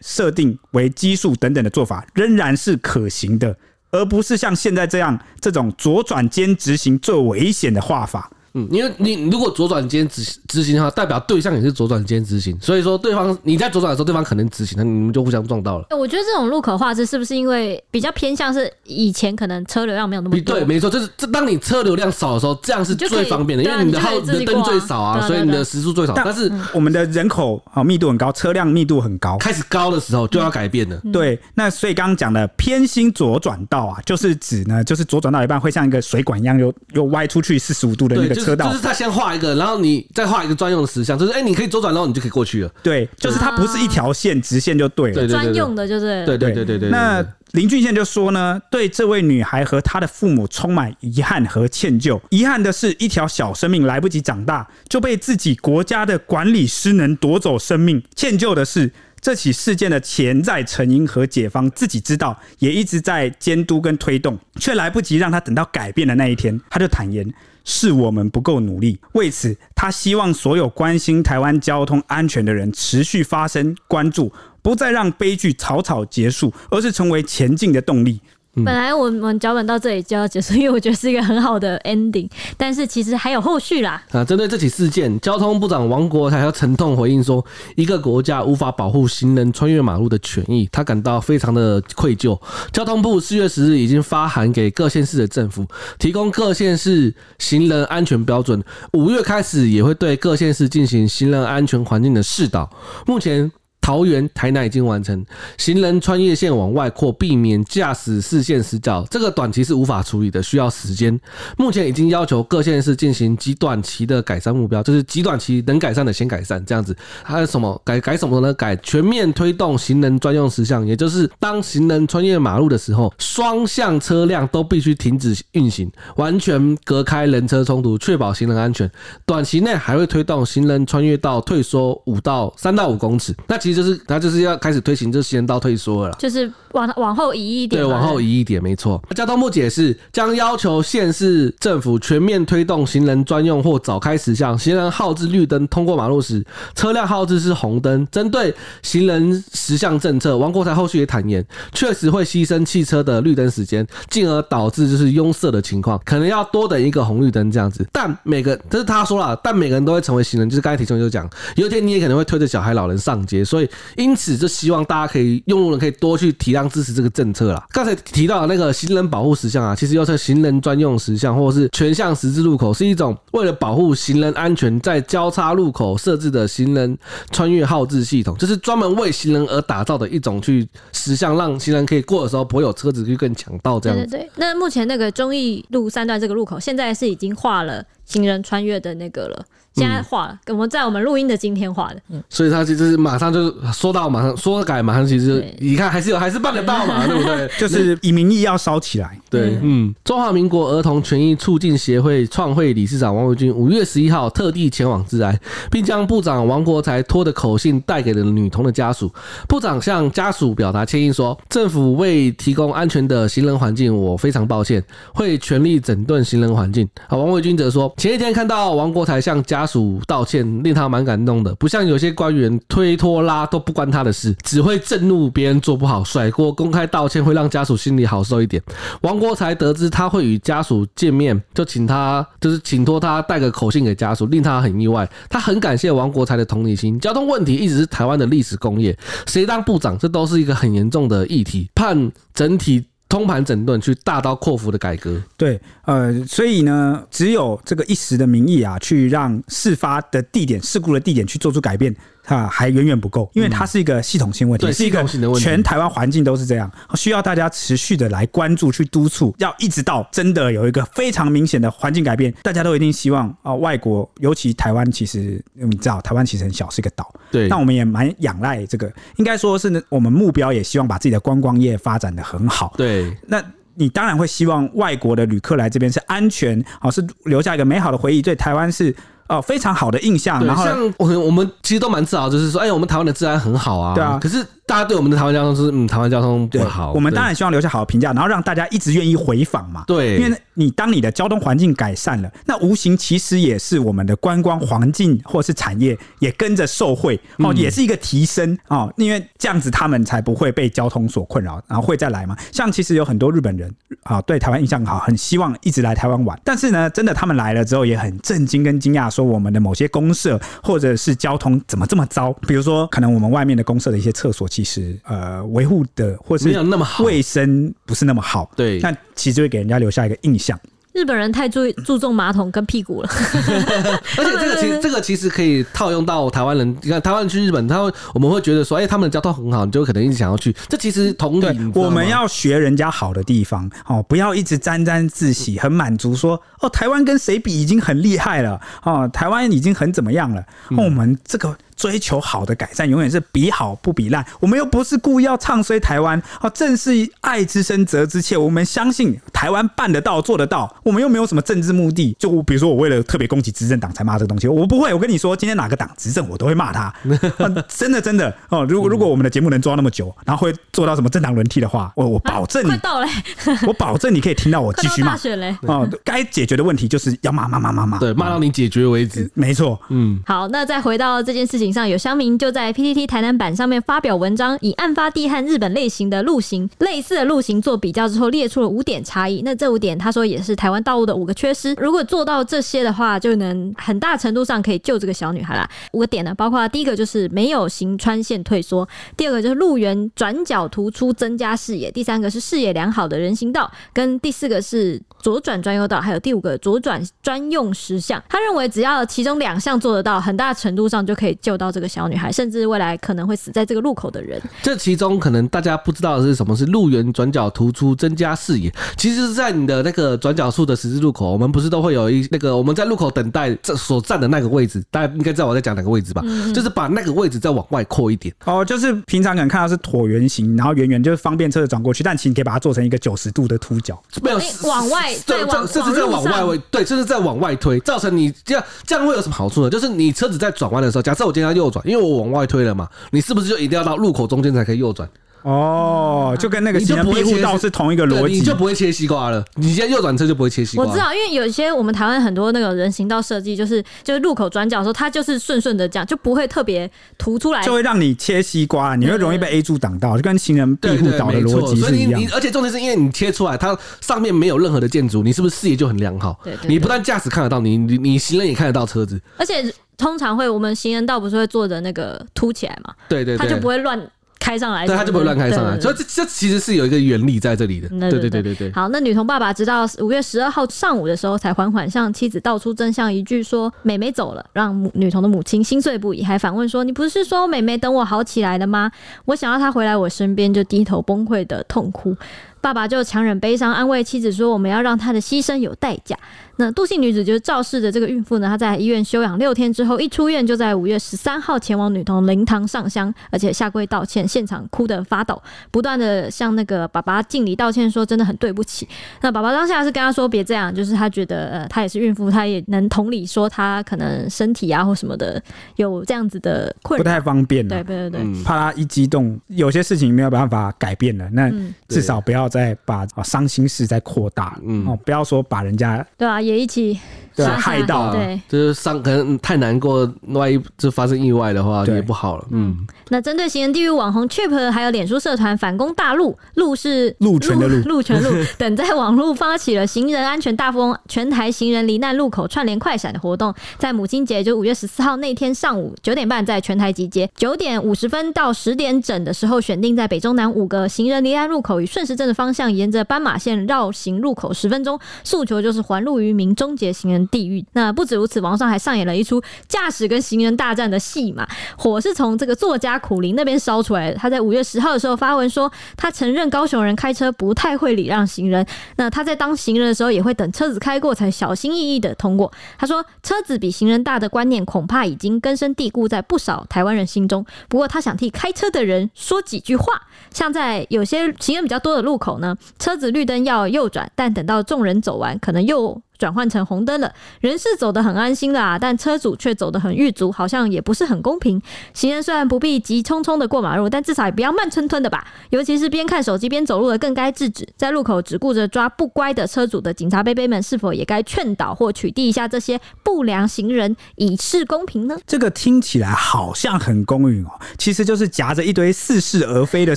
设定为奇数等等的做法，仍然是可行的，而不是像现在这样这种左转兼直行最危险的画法。嗯，因为你如果左转兼直直行的话，代表对象也是左转兼直行，所以说对方你在左转的时候，对方可能直行，那你们就互相撞到了。我觉得这种路口画质是不是因为比较偏向是以前可能车流量没有那么多？对，没错，就是这当你车流量少的时候，这样是最方便的，因为你的号你的灯最少啊，所以你的时速最少。但是我们的人口啊密度很高，车辆密度很高，开始高的时候就要改变了。对，那所以刚刚讲的偏心左转道啊，就是指呢，就是左转到一半会像一个水管一样，又又歪出去四十五度的那个车道，就是他先画。一个，然后你再画一个专用的石像，就是哎、欸，你可以左转，然后你就可以过去了。对，就是它不是一条线直线就对了，专用的就是。对对对对对。那林俊宪就说呢，对这位女孩和她的父母充满遗憾和歉疚。遗憾的是，一条小生命来不及长大就被自己国家的管理失能夺走生命。歉疚的是，这起事件的潜在成因和解方自己知道，也一直在监督跟推动，却来不及让他等到改变的那一天。他就坦言。是我们不够努力，为此他希望所有关心台湾交通安全的人持续发声关注，不再让悲剧草草结束，而是成为前进的动力。本来我们脚本到这里就要结束，因为我觉得是一个很好的 ending，但是其实还有后续啦。啊，针对这起事件，交通部长王国才要沉痛回应说，一个国家无法保护行人穿越马路的权益，他感到非常的愧疚。交通部四月十日已经发函给各县市的政府，提供各县市行人安全标准，五月开始也会对各县市进行行人安全环境的试导。目前。桃园、台南已经完成行人穿越线往外扩，避免驾驶视线死角。这个短期是无法处理的，需要时间。目前已经要求各县市进行极短期的改善目标，就是极短期能改善的先改善，这样子。还有什么改改什么呢？改全面推动行人专用实项，也就是当行人穿越马路的时候，双向车辆都必须停止运行，完全隔开人车冲突，确保行人安全。短期内还会推动行人穿越道退缩五到三到五公尺。那其就是他就是要开始推行这行人道退缩了，就是往往后移一点，对，往后移一点，没错。交通部解释，将要求县市政府全面推动行人专用或早开时相，行人号至绿灯通过马路时，车辆号至是红灯。针对行人时相政策，王国才后续也坦言，确实会牺牲汽车的绿灯时间，进而导致就是拥塞的情况，可能要多等一个红绿灯这样子。但每个，这是他说了，但每个人都会成为行人，就是刚才提中就讲，有一天你也可能会推着小孩、老人上街，所以因此就希望大家可以用路人可以多去体谅支持这个政策啦。刚才提到的那个行人保护石像啊，其实又是行人专用石像，或者是全向十字路口，是一种为了保护行人安全，在交叉路口设置的行人穿越号志系统，就是专门为行人而打造的一种去石像，让行人可以过的时候不会有车子去更抢道这样子。对对对。那目前那个忠义路三段这个路口，现在是已经画了行人穿越的那个了。现在画了，我们在我们录音的今天画的，嗯，所以他其实是马上就说到，马上说改，马上其实你看还是有，还是办得到嘛，对不对？就是以民意要烧起来。对，嗯，中华民国儿童权益促进协会创会理事长王维军五月十一号特地前往治安，并将部长王国才托的口信带给了女童的家属。部长向家属表达歉意说，政府未提供安全的行人环境，我非常抱歉，会全力整顿行人环境。啊，王维军则说，前一天看到王国才向家家属道歉，令他蛮感动的。不像有些官员推拖拉都不关他的事，只会震怒别人做不好，甩锅。公开道歉会让家属心里好受一点。王国才得知他会与家属见面，就请他就是请托他带个口信给家属，令他很意外。他很感谢王国才的同理心。交通问题一直是台湾的历史工业，谁当部长，这都是一个很严重的议题。判整体。通盘整顿，去大刀阔斧的改革。对，呃，所以呢，只有这个一时的名义啊，去让事发的地点、事故的地点去做出改变。啊，还远远不够，因为它是一个系统性问题，嗯、是一个全台湾环境都是这样，需要大家持续的来关注、去督促，要一直到真的有一个非常明显的环境改变，大家都一定希望啊，外国尤其台湾，其实你知道，台湾其实很小，是一个岛，对，那我们也蛮仰赖这个，应该说是我们目标也希望把自己的观光业发展的很好，对，那你当然会希望外国的旅客来这边是安全，好，是留下一个美好的回忆，对台湾是。哦，非常好的印象。然后像我我们其实都蛮自豪，就是说，哎，我们台湾的治安很好啊。对啊，可是。大家对我们的台湾交通是嗯，台湾交通不好。我们当然希望留下好的评价，然后让大家一直愿意回访嘛。对，因为你当你的交通环境改善了，那无形其实也是我们的观光环境或是产业也跟着受惠哦，也是一个提升哦。因为这样子他们才不会被交通所困扰，然后会再来嘛。像其实有很多日本人啊，对台湾印象好，很希望一直来台湾玩。但是呢，真的他们来了之后也很震惊跟惊讶，说我们的某些公社或者是交通怎么这么糟？比如说，可能我们外面的公社的一些厕所，其实呃。呃，维护的或是没有那么好，卫生不是那么好，对，那其实会给人家留下一个印象。日本人太注注重马桶跟屁股了，而且这个其实 这个其实可以套用到台湾人。你看台湾人去日本，他会我们会觉得说，哎，他们的交通很好，你就可能一直想要去。这其实同理，我们要学人家好的地方哦，不要一直沾沾自喜，很满足说哦，台湾跟谁比已经很厉害了哦，台湾已经很怎么样了。哦，我们这个。追求好的改善，永远是比好不比烂。我们又不是故意要唱衰台湾，哦，正是爱之深责之切。我们相信台湾办得到、做得到。我们又没有什么政治目的，就比如说我为了特别攻击执政党才骂这个东西，我不会。我跟你说，今天哪个党执政，我都会骂他。真的真的哦，如果如果我们的节目能做到那么久，然后会做到什么政党轮替的话，我我保证你，快到嘞，我保证你可以听到我继续骂。哦，该解决的问题就是要骂骂骂骂骂，对，骂到你解决为止。没错，嗯，好，那再回到这件事情。上有乡民就在 PTT 台南版上面发表文章，以案发地和日本类型的路型类似的路型做比较之后，列出了五点差异。那这五点他说也是台湾道路的五个缺失。如果做到这些的话，就能很大程度上可以救这个小女孩啦。五个点呢，包括第一个就是没有行穿线退缩，第二个就是路缘转角突出增加视野，第三个是视野良好的人行道，跟第四个是左转专用道，还有第五个左转专用时相。他认为只要其中两项做得到，很大程度上就可以救到这个小女孩，甚至未来可能会死在这个路口的人。这其中可能大家不知道的是什么？是路缘转角突出，增加视野。其实是在你的那个转角处的十字路口，我们不是都会有一那个我们在路口等待这所站的那个位置，大家应该知道我在讲哪个位置吧？嗯、就是把那个位置再往外扩一点。哦，就是平常可能看到是椭圆形，然后圆圆就是方便车子转过去，但其实你可以把它做成一个九十度的凸角，没有往外，对，这是在往外位，对，甚至在往外推，造成你这样这样会有什么好处呢？就是你车子在转弯的时候，假设我今天要右转，因为我往外推了嘛，你是不是就一定要到路口中间才可以右转？哦，就跟那个行人庇护道是同一个逻辑，你就不会切西瓜了。你现在右转车就不会切西瓜。我知道，因为有一些我们台湾很多那个人行道设计，就是就是路口转角的时候，它就是顺顺的这样，就不会特别凸出来，就会让你切西瓜，你会容易被 A 柱挡到，就跟行人庇护岛的逻辑是一样。所以你而且重点是因为你切出来，它上面没有任何的建筑，你是不是视野就很良好？你不但驾驶看得到，你你你行人也看得到车子。而且通常会，我们行人道不是会做的那个凸起来嘛？对对，对，它就不会乱。开上来，对，他就不会乱开上来，所以这这其实是有一个原理在这里的。对对对对对。好，那女童爸爸直到五月十二号上午的时候，才缓缓向妻子道出真相，一句说：“妹妹走了”，让女童的母亲心碎不已，还反问说：“你不是说妹妹等我好起来的吗？我想要她回来我身边，就低头崩溃的痛哭。”爸爸就强忍悲伤，安慰妻子说：“我们要让她的牺牲有代价。”那杜姓女子就是肇事的这个孕妇呢，她在医院休养六天之后，一出院就在五月十三号前往女童灵堂上香，而且下跪道歉，现场哭得发抖，不断的向那个爸爸敬礼道歉，说真的很对不起。那爸爸当下是跟他说别这样，就是他觉得呃，她也是孕妇，他也能同理说她可能身体啊或什么的有这样子的困扰，不太方便。对对对，嗯、怕她一激动，有些事情没有办法改变了，那至少不要。再把伤心事再扩大，嗯，哦，不要说把人家对啊，也一起。对，害到对，就是伤，可能太难过，万一就发生意外的话，也不好了。嗯，那针对行人地狱网红 Chip 还有脸书社团反攻大陆，路是路权的路，路。权路 等在网络发起了行人安全大富翁全台行人罹难路口串联快闪的活动，在母亲节就五月十四号那天上午九点半在全台集结，九点五十分到十点整的时候选定在北中南五个行人离难路口与顺时针的方向，沿着斑马线绕行路口十分钟，诉求就是环路于名，终结行人。地狱。那不止如此，网上还上演了一出驾驶跟行人大战的戏码。火是从这个作家苦苓那边烧出来的。他在五月十号的时候发文说，他承认高雄人开车不太会礼让行人。那他在当行人的时候，也会等车子开过才小心翼翼的通过。他说，车子比行人大的观念恐怕已经根深蒂固在不少台湾人心中。不过他想替开车的人说几句话，像在有些行人比较多的路口呢，车子绿灯要右转，但等到众人走完，可能又。转换成红灯了，人是走得很安心的啊，但车主却走得很郁卒，好像也不是很公平。行人虽然不必急匆匆的过马路，但至少也不要慢吞吞的吧。尤其是边看手机边走路的，更该制止。在路口只顾着抓不乖的车主的警察杯杯们，是否也该劝导或取缔一下这些不良行人，以示公平呢？这个听起来好像很公允哦，其实就是夹着一堆似是而非的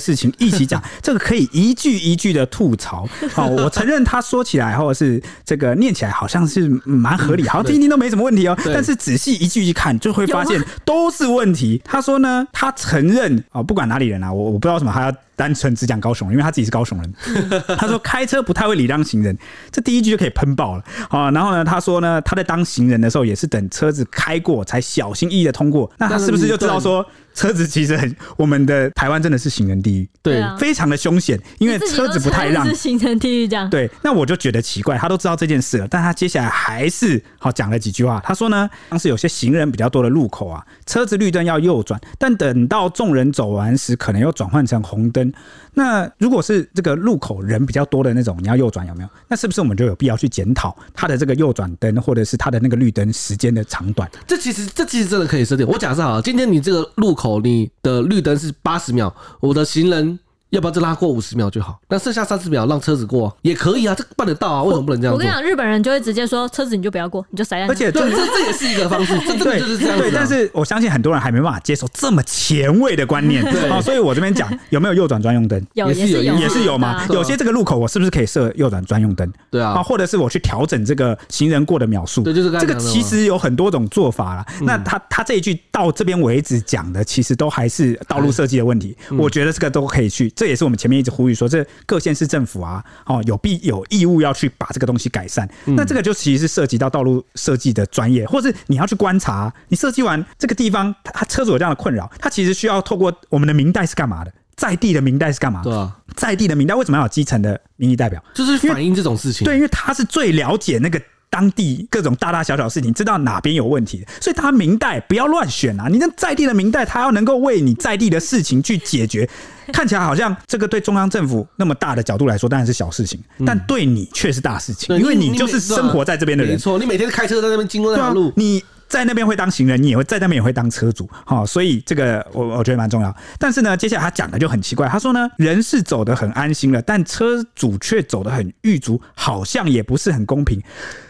事情一起讲。这个可以一句一句的吐槽。好，我承认他说起来或者是这个念起来。好像是蛮合理，好像听听都没什么问题哦。但是仔细一句一看，就会发现都是问题。他说呢，他承认啊，不管哪里人啊，我我不知道什么他要单纯只讲高雄人，因为他自己是高雄人。他说开车不太会礼让行人，这第一句就可以喷爆了啊。然后呢，他说呢，他在当行人的时候也是等车子开过才小心翼翼的通过。那他是不是就知道说？车子其实很，我们的台湾真的是行人地狱，对，非常的凶险，因为车子不太让。是行人地狱这样。对，那我就觉得奇怪，他都知道这件事了，但他接下来还是好讲了几句话。他说呢，当时有些行人比较多的路口啊，车子绿灯要右转，但等到众人走完时，可能又转换成红灯。那如果是这个路口人比较多的那种，你要右转有没有？那是不是我们就有必要去检讨它的这个右转灯，或者是它的那个绿灯时间的长短？这其实这其实真的可以设定。我假设好了，今天你这个路口你的绿灯是八十秒，我的行人。要不要就拉过五十秒就好？那剩下三十秒让车子过也可以啊，这办得到啊，为什么不能这样做？我跟你讲，日本人就会直接说车子你就不要过，你就塞在。而且对，这这也是一个方式，这对就是这样、啊。对，但是我相信很多人还没办法接受这么前卫的观念。对，所以我这边讲 有没有右转专用灯？有，也是有，也是有嘛。啊、有些这个路口我是不是可以设右转专用灯？对啊，或者是我去调整这个行人过的秒数？对，就是这个其实有很多种做法啦。那他他这一句到这边为止讲的，其实都还是道路设计的问题。我觉得这个都可以去，这也是我们前面一直。呼吁说，这各县市政府啊，哦，有必有义务要去把这个东西改善。那这个就其实是涉及到道路设计的专业，或是你要去观察，你设计完这个地方，它车主有这样的困扰，它其实需要透过我们的明代是干嘛的？在地的明代是干嘛？对啊，在地的明代为什么要有基层的民意代表？就是反映这种事情。对，因为他是最了解那个。当地各种大大小小事情，知道哪边有问题，所以他明代不要乱选啊！你那在地的明代，他要能够为你在地的事情去解决。看起来好像这个对中央政府那么大的角度来说，当然是小事情，但对你却是大事情，因为你就是生活在这边的人。没错，你每天开车在那边经过那条路，你在那边会当行人，你也会在那边也会当车主，好，所以这个我我觉得蛮重要。但是呢，接下来他讲的就很奇怪，他说呢，人是走得很安心了，但车主却走得很狱卒，好像也不是很公平。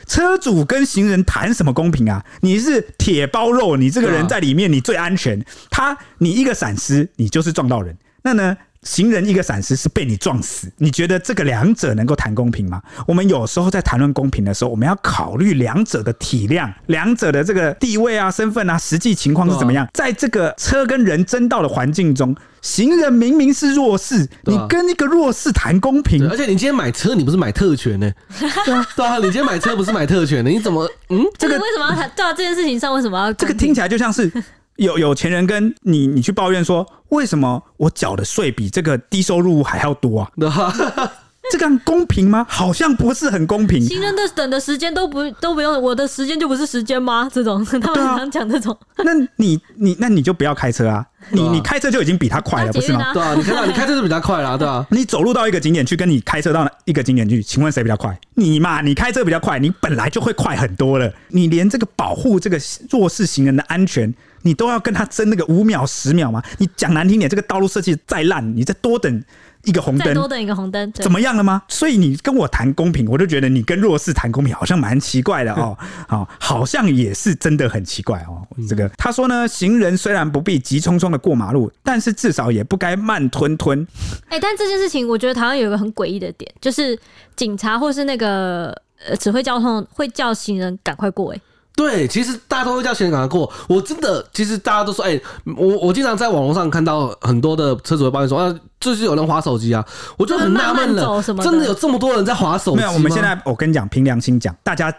车主跟行人谈什么公平啊？你是铁包肉，你这个人在里面你最安全，他你一个闪失，你就是撞到人，那呢？行人一个闪失是被你撞死，你觉得这个两者能够谈公平吗？我们有时候在谈论公平的时候，我们要考虑两者的体量、两者的这个地位啊、身份啊、实际情况是怎么样。在这个车跟人争道的环境中，行人明明是弱势，你跟一个弱势谈公平，而且你今天买车，你不是买特权呢？对啊，对啊，你今天买车不是买特权的，你怎么嗯？这个 为什么要谈？对啊，这件事情上为什么要？这个听起来就像是。有有钱人跟你，你去抱怨说，为什么我缴的税比这个低收入还要多啊？这个公平吗？好像不是很公平。行人的等的时间都不都不用，我的时间就不是时间吗？这种他们常讲这种。那你你那你就不要开车啊！你你开车就已经比他快了，不是吗？对啊，你看到你开车就比他快了，对啊。你走路到一个景点去，跟你开车到一个景点去，请问谁比较快？你嘛，你开车比较快，你本来就会快很多了。你连这个保护这个弱势行人的安全，你都要跟他争那个五秒十秒吗？你讲难听点，这个道路设计再烂，你再多等。一个红灯，多等一个红灯，怎么样了吗？所以你跟我谈公平，我就觉得你跟弱势谈公平好像蛮奇怪的哦。好，好像也是真的很奇怪哦。这个他说呢，行人虽然不必急匆匆的过马路，但是至少也不该慢吞吞。哎，但这件事情，我觉得台湾有一个很诡异的点，就是警察或是那个呃指挥交通会叫行人赶快过。哎。对，其实大家都会叫行人赶快过。我真的，其实大家都说，哎、欸，我我经常在网络上看到很多的车主会抱怨说，啊，就是有人划手机啊，我就很纳闷了，真的有这么多人在划手机吗？没有，我们现在我跟你讲，凭良心讲，大家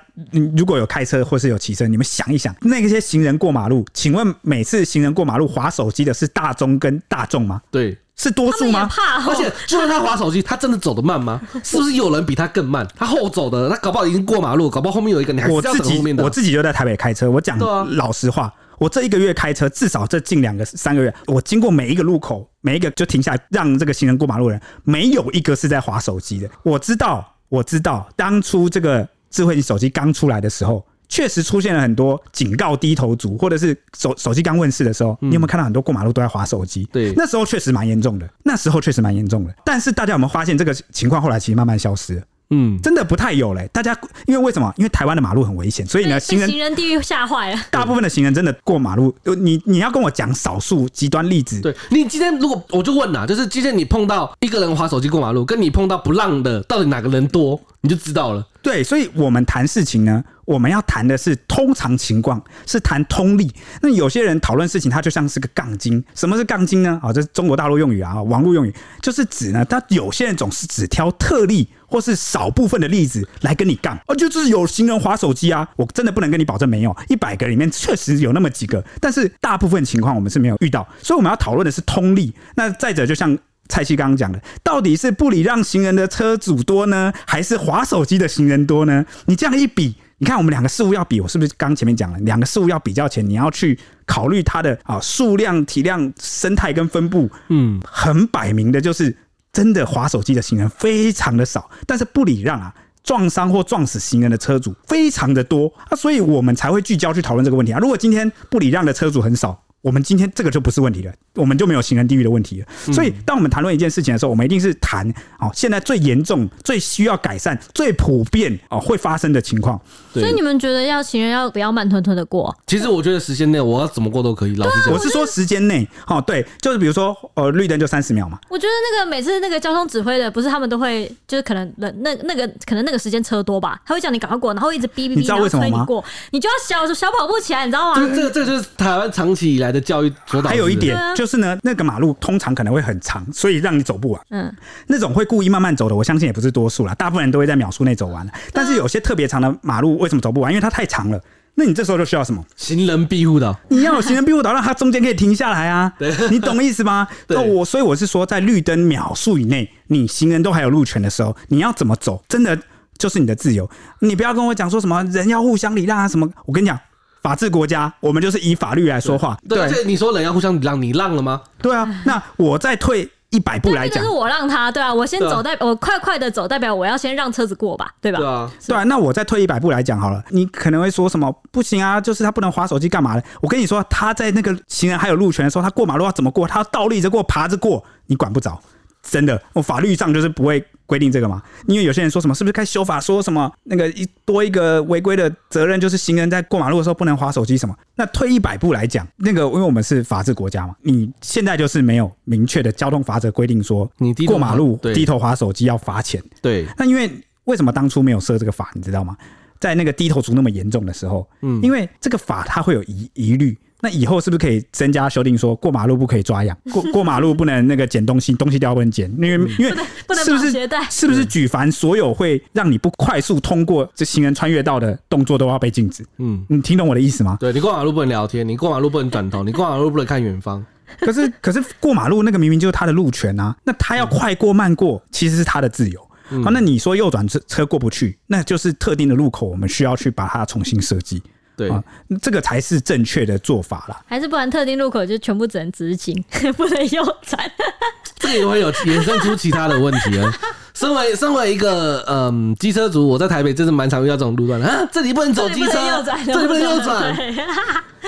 如果有开车或是有骑车，你们想一想，那些行人过马路，请问每次行人过马路划手机的是大众跟大众吗？对。是多数吗？而且就算他滑手机，他真的走得慢吗？是不是有人比他更慢？他后走的，他搞不好已经过马路，搞不好后面有一个你还是要等后面的。我自己就在台北开车，我讲老实话，我这一个月开车，至少这近两个三个月，我经过每一个路口，每一个就停下来让这个行人过马路的人，没有一个是在滑手机的。我知道，我知道，当初这个智慧型手机刚出来的时候。确实出现了很多警告低头族，或者是手手机刚问世的时候，你有没有看到很多过马路都在划手机？对，那时候确实蛮严重的，那时候确实蛮严重的。但是大家有没有发现这个情况后来其实慢慢消失了？嗯，真的不太有嘞。大家因为为什么？因为台湾的马路很危险，所以呢，行人行人地狱吓坏了。大部分的行人真的过马路，你你要跟我讲少数极端例子。对，你今天如果我就问呐，就是今天你碰到一个人滑手机过马路，跟你碰到不让的，到底哪个人多，你就知道了。对，所以我们谈事情呢，我们要谈的是通常情况，是谈通例。那有些人讨论事情，他就像是个杠精。什么是杠精呢？啊，这是中国大陆用语啊，网络用语，就是指呢，他有些人总是只挑特例或是少部分的例子来跟你杠。哦，就是有行人滑手机啊，我真的不能跟你保证没有，一百个里面确实有那么几个，但是大部分情况我们是没有遇到。所以我们要讨论的是通例。那再者，就像。蔡西刚刚讲的，到底是不礼让行人的车主多呢，还是滑手机的行人多呢？你这样一比，你看我们两个事物要比，我是不是刚前面讲了，两个事物要比较前，你要去考虑它的啊数量、体量、生态跟分布，嗯，很摆明的就是真的划手机的行人非常的少，但是不礼让啊撞伤或撞死行人的车主非常的多啊，所以我们才会聚焦去讨论这个问题啊。如果今天不礼让的车主很少，我们今天这个就不是问题了，我们就没有行人地狱的问题了。所以，当我们谈论一件事情的时候，我们一定是谈哦，现在最严重、最需要改善、最普遍哦会发生的情况。所以，你们觉得要行人要不要慢吞吞的过？其实我觉得时间内我要怎么过都可以。老实讲，我是说时间内哦，对，就是比如说呃绿灯就三十秒嘛。我觉得那个每次那个交通指挥的，不是他们都会就是可能那那那个可能那个时间车多吧，他会叫你赶快过，然后一直哔哔哔，你知道为什么吗？过，你就要小小跑步起来，你知道吗？这个这个就是台湾长期以来的教育主导。还有一点就是呢，那个马路通常可能会很长，所以让你走不完。嗯，那种会故意慢慢走的，我相信也不是多数啦，大部分人都会在秒数内走完。但是有些特别长的马路，为什么走不完？因为它太长了。那你这时候就需要什么？行人庇护岛。你要有行人庇护岛，让它中间可以停下来啊。对，你懂意思吗？那我所以我是说，在绿灯秒数以内，你行人都还有路权的时候，你要怎么走，真的就是你的自由。你不要跟我讲说什么人要互相礼让啊什么。我跟你讲。法治国家，我们就是以法律来说话。对，而且你说人要互相让，你让了吗？对啊，那我再退一百步来讲，就是我让他对啊，我先走代，我快快的走，代表我要先让车子过吧，对吧？对啊，对啊。那我再退一百步来讲好了，你可能会说什么不行啊？就是他不能划手机干嘛的？我跟你说，他在那个行人还有路权的时候，他过马路要怎么过？他要倒立着过，爬着过，你管不着。真的，我法律上就是不会规定这个嘛。因为有些人说什么，是不是该修法说什么那个一多一个违规的责任，就是行人在过马路的时候不能划手机什么？那退一百步来讲，那个因为我们是法治国家嘛，你现在就是没有明确的交通法则规定说，你过马路低头划手机要罚钱。对，那因为为什么当初没有设这个法，你知道吗？在那个低头族那么严重的时候，嗯，因为这个法它会有疑疑虑。那以后是不是可以增加修订，说过马路不可以抓痒，过 过马路不能那个捡东西，东西掉不能捡，因为因为是不是是不是举凡所有会让你不快速通过这行人穿越道的动作都要被禁止？嗯，你听懂我的意思吗？对，你过马路不能聊天，你过马路不能转头，你过马路不能看远方。可是可是过马路那个明明就是他的路权啊，那他要快过慢过其实是他的自由。好，那你说右转车车过不去，那就是特定的路口，我们需要去把它重新设计。对、啊，这个才是正确的做法啦。还是不然，特定路口就全部只能直行，不能右转。这个也会有衍生出其他的问题啊。身为身为一个嗯机车族，我在台北真是蛮常遇到这种路段的啊。这里不能走机车，这里不能右转。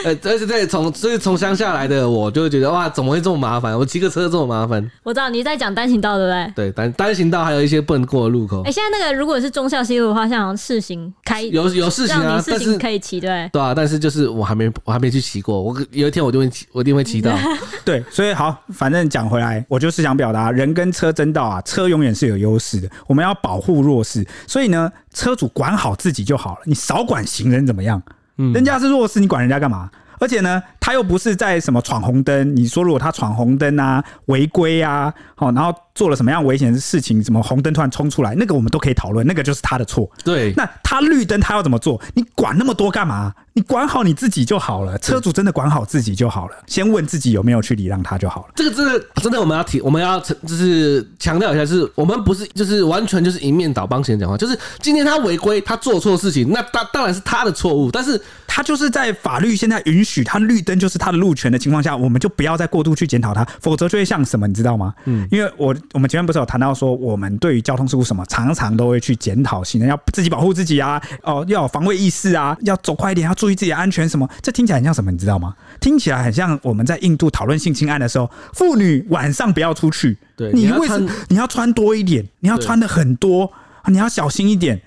呃，而且对，从所以从乡下来的我就会觉得哇，怎么会这么麻烦？我骑个车这么麻烦。我知道你在讲单行道，对不对？对，单单行道还有一些不能过的路口。哎、欸，现在那个如果是中孝西路的话，像试行开有有试行啊，试行可以骑，对对啊，但是就是我还没我还没去骑过，我有一天我就会骑，我一定会骑到。对，所以好，反正讲回来，我就是想表达，人跟车争道啊，车永远是有优势的，我们要。保护弱势，所以呢，车主管好自己就好了。你少管行人怎么样？嗯，人家是弱势，你管人家干嘛？而且呢，他又不是在什么闯红灯。你说如果他闯红灯啊，违规啊，好，然后做了什么样危险的事情，什么红灯突然冲出来，那个我们都可以讨论，那个就是他的错。对，那他绿灯他要怎么做？你管那么多干嘛？你管好你自己就好了。车主真的管好自己就好了。先问自己有没有去礼让他就好了。这个真的真的我们要提，我们要就是强调一下，就是我们不是就是完全就是一面倒帮行人讲话。就是今天他违规，他做错事情，那当当然是他的错误，但是他就是在法律现在允许他绿灯就是他的路权的情况下，我们就不要再过度去检讨他，否则就会像什么，你知道吗？嗯，因为我我们前面不是有谈到说，我们对于交通事故什么，常常都会去检讨行人要自己保护自己啊，哦，要有防卫意识啊，要走快一点，要注意自己的安全什么。这听起来很像什么，你知道吗？听起来很像我们在印度讨论性侵案的时候，妇女晚上不要出去。对，你为什么你要穿多一点？你要穿的很多，你要小心一点。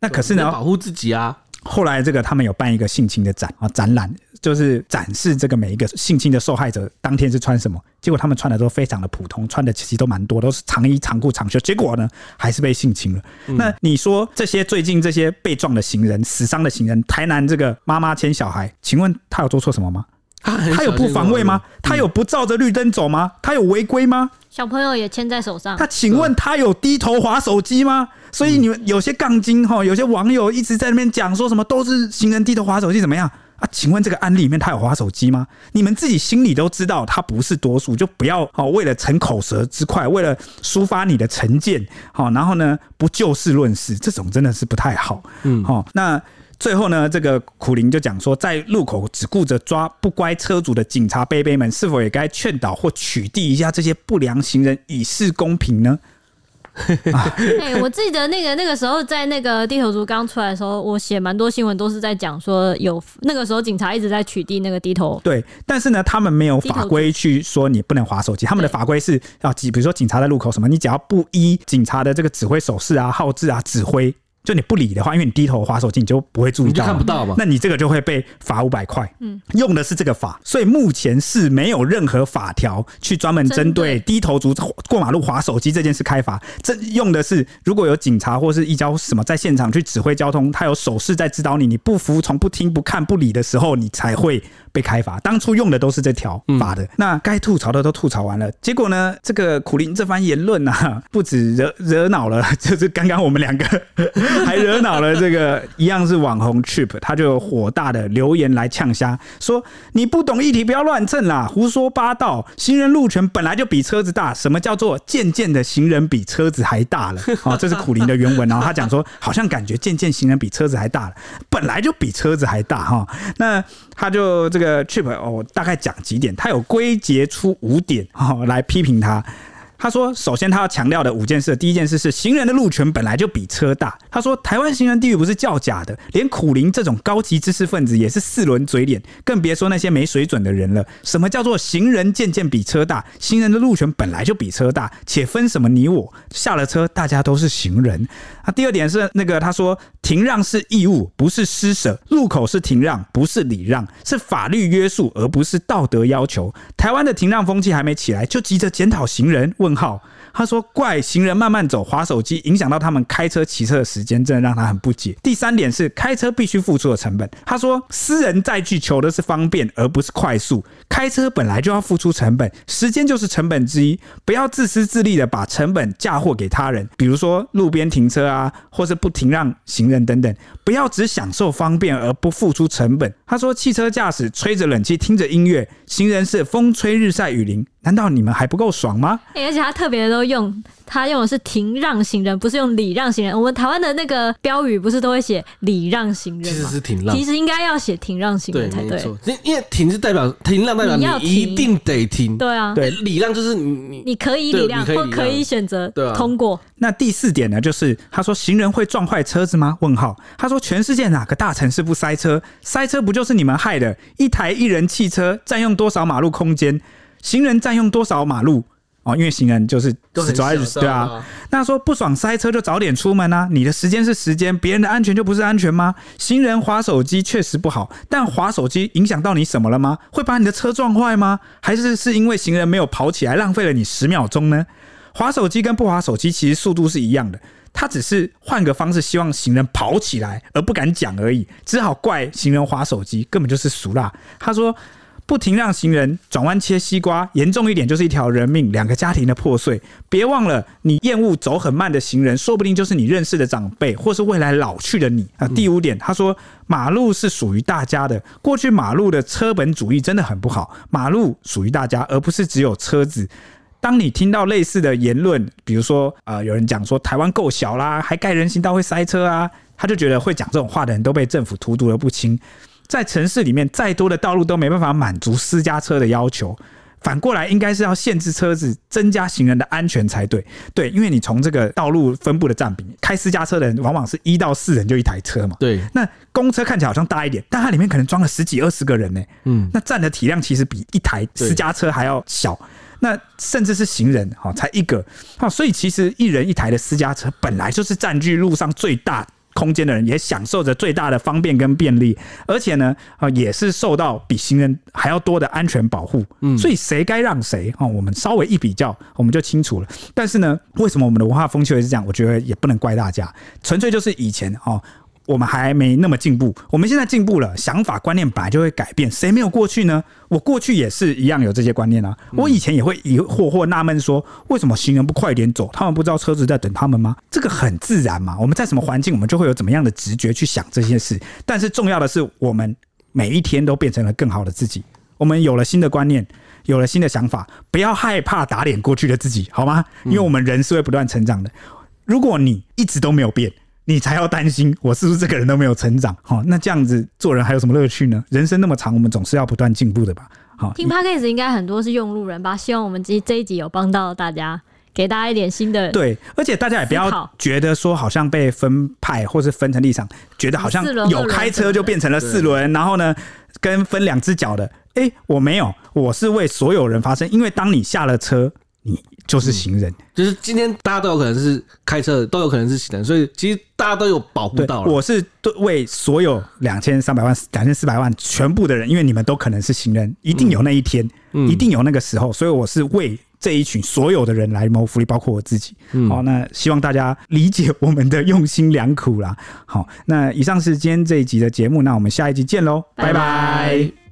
那可是呢，保护自己啊。后来这个他们有办一个性侵的展啊，展览就是展示这个每一个性侵的受害者当天是穿什么。结果他们穿的都非常的普通，穿的其实都蛮多，都是长衣长裤长袖。结果呢，还是被性侵了。嗯、那你说这些最近这些被撞的行人、死伤的行人，台南这个妈妈牵小孩，请问他有做错什么吗？他有不防卫吗？他有不照着绿灯走吗？他有违规吗？小朋友也牵在手上。他请问他有低头划手机吗？所以你们有些杠精哈，有些网友一直在那边讲说什么都是行人低头划手机怎么样啊？请问这个案例里面他有划手机吗？你们自己心里都知道他不是多数，就不要好为了逞口舌之快，为了抒发你的成见好，然后呢不就事论事，这种真的是不太好。嗯，好那。最后呢，这个苦苓就讲说，在路口只顾着抓不乖车主的警察贝贝们，是否也该劝导或取缔一下这些不良行人，以示公平呢？哎、欸，我记得那个那个时候，在那个低头族刚出来的时候，我写蛮多新闻，都是在讲说有那个时候警察一直在取缔那个低头。对，但是呢，他们没有法规去说你不能划手机，他们的法规是啊，比如说警察在路口什么，你只要不依警察的这个指挥手势啊、号志啊、指挥。就你不理的话，因为你低头滑手机，你就不会注意到，看不到嘛。那你这个就会被罚五百块。嗯，用的是这个法，所以目前是没有任何法条去专门针对低头族过马路滑手机这件事开罚。这用的是，如果有警察或是一交什么在现场去指挥交通，他有手势在指导你，你不服从、不听、不看、不理的时候，你才会被开罚。当初用的都是这条法的。嗯、那该吐槽的都吐槽完了，结果呢，这个苦林这番言论啊，不止惹惹恼了，就是刚刚我们两个。还惹恼了这个一样是网红 Trip，他就火大的留言来呛虾，说你不懂议题，不要乱蹭啦，胡说八道。行人路权本来就比车子大，什么叫做渐渐的行人比车子还大了？哦，这是苦林的原文，然后他讲说，好像感觉渐渐行人比车子还大了，本来就比车子还大哈。那他就这个 Trip 哦，大概讲几点，他有归结出五点 哦来批评他。他说，首先他要强调的五件事，第一件事是行人的路权本来就比车大。他说，台湾行人地狱不是叫假的，连苦苓这种高级知识分子也是四轮嘴脸，更别说那些没水准的人了。什么叫做行人渐渐比车大？行人的路权本来就比车大，且分什么你我？下了车，大家都是行人。啊，第二点是那个他说，停让是义务，不是施舍；路口是停让，不是礼让，是法律约束，而不是道德要求。台湾的停让风气还没起来，就急着检讨行人？问号。他说：“怪行人慢慢走，滑手机影响到他们开车、骑车的时间，真的让他很不解。”第三点是开车必须付出的成本。他说：“私人载具求的是方便，而不是快速。开车本来就要付出成本，时间就是成本之一。不要自私自利的把成本嫁祸给他人，比如说路边停车啊，或是不停让行人等等。不要只享受方便而不付出成本。”他说：“汽车驾驶吹着冷气，听着音乐，行人是风吹日晒雨淋。”难道你们还不够爽吗？欸，而且他特别都用，他用的是停让行人，不是用礼让行人。我们台湾的那个标语不是都会写礼让行人吗？其实是停让，其实应该要写停让行人才对。因因为停是代表停让，代表你一定得停。对啊，对，礼让就是你你可以礼让或可以选择通过。那第四点呢，就是他说行人会撞坏车子吗？问号。他说全世界哪个大城市不塞车？塞车不就是你们害的？一台一人汽车占用多少马路空间？行人占用多少马路哦？因为行人就是只走在对啊。那说不爽塞车就早点出门啊！你的时间是时间，别人的安全就不是安全吗？行人划手机确实不好，但划手机影响到你什么了吗？会把你的车撞坏吗？还是是因为行人没有跑起来，浪费了你十秒钟呢？划手机跟不划手机其实速度是一样的，他只是换个方式，希望行人跑起来而不敢讲而已，只好怪行人划手机，根本就是俗辣。他说。不停让行人转弯切西瓜，严重一点就是一条人命，两个家庭的破碎。别忘了，你厌恶走很慢的行人，说不定就是你认识的长辈，或是未来老去的你啊。第五点，他说马路是属于大家的。过去马路的车本主义真的很不好，马路属于大家，而不是只有车子。当你听到类似的言论，比如说啊、呃，有人讲说台湾够小啦，还盖人行道会塞车啊，他就觉得会讲这种话的人都被政府荼毒的不轻。在城市里面，再多的道路都没办法满足私家车的要求。反过来，应该是要限制车子，增加行人的安全才对。对，因为你从这个道路分布的占比，开私家车的人往往是一到四人就一台车嘛。对。那公车看起来好像大一点，但它里面可能装了十几二十个人呢。嗯。那占的体量其实比一台私家车还要小。那甚至是行人，哈，才一个。好，所以其实一人一台的私家车本来就是占据路上最大空间的人也享受着最大的方便跟便利，而且呢，啊，也是受到比行人还要多的安全保护。嗯，所以谁该让谁啊？我们稍微一比较，我们就清楚了。但是呢，为什么我们的文化风气会是这样？我觉得也不能怪大家，纯粹就是以前哦。我们还没那么进步，我们现在进步了，想法观念本来就会改变。谁没有过去呢？我过去也是一样有这些观念啊。我以前也会疑惑或纳闷说，为什么行人不快点走？他们不知道车子在等他们吗？这个很自然嘛。我们在什么环境，我们就会有怎么样的直觉去想这些事。但是重要的是，我们每一天都变成了更好的自己。我们有了新的观念，有了新的想法，不要害怕打脸过去的自己，好吗？因为我们人是会不断成长的。如果你一直都没有变。你才要担心我是不是这个人都没有成长？好，那这样子做人还有什么乐趣呢？人生那么长，我们总是要不断进步的吧？好，听 Podcast 应该很多是用路人吧？希望我们这这一集有帮到大家，给大家一点新的对，而且大家也不要觉得说好像被分派或是分成立场，觉得好像有开车就变成了四轮，然后呢跟分两只脚的，哎、欸，我没有，我是为所有人发声，因为当你下了车。你就是行人，嗯，就是今天大家都有可能是开车，都有可能是行人，所以其实大家都有保护到了。我是为所有两千三百万、两千四百万全部的人，因为你们都可能是行人，一定有那一天，嗯，一定有那个时候，所以我是为这一群所有的人来谋福利，包括我自己。好，那希望大家理解我们的用心良苦啦。好，那以上是今天这一集的节目，那我们下一集见喽，拜拜。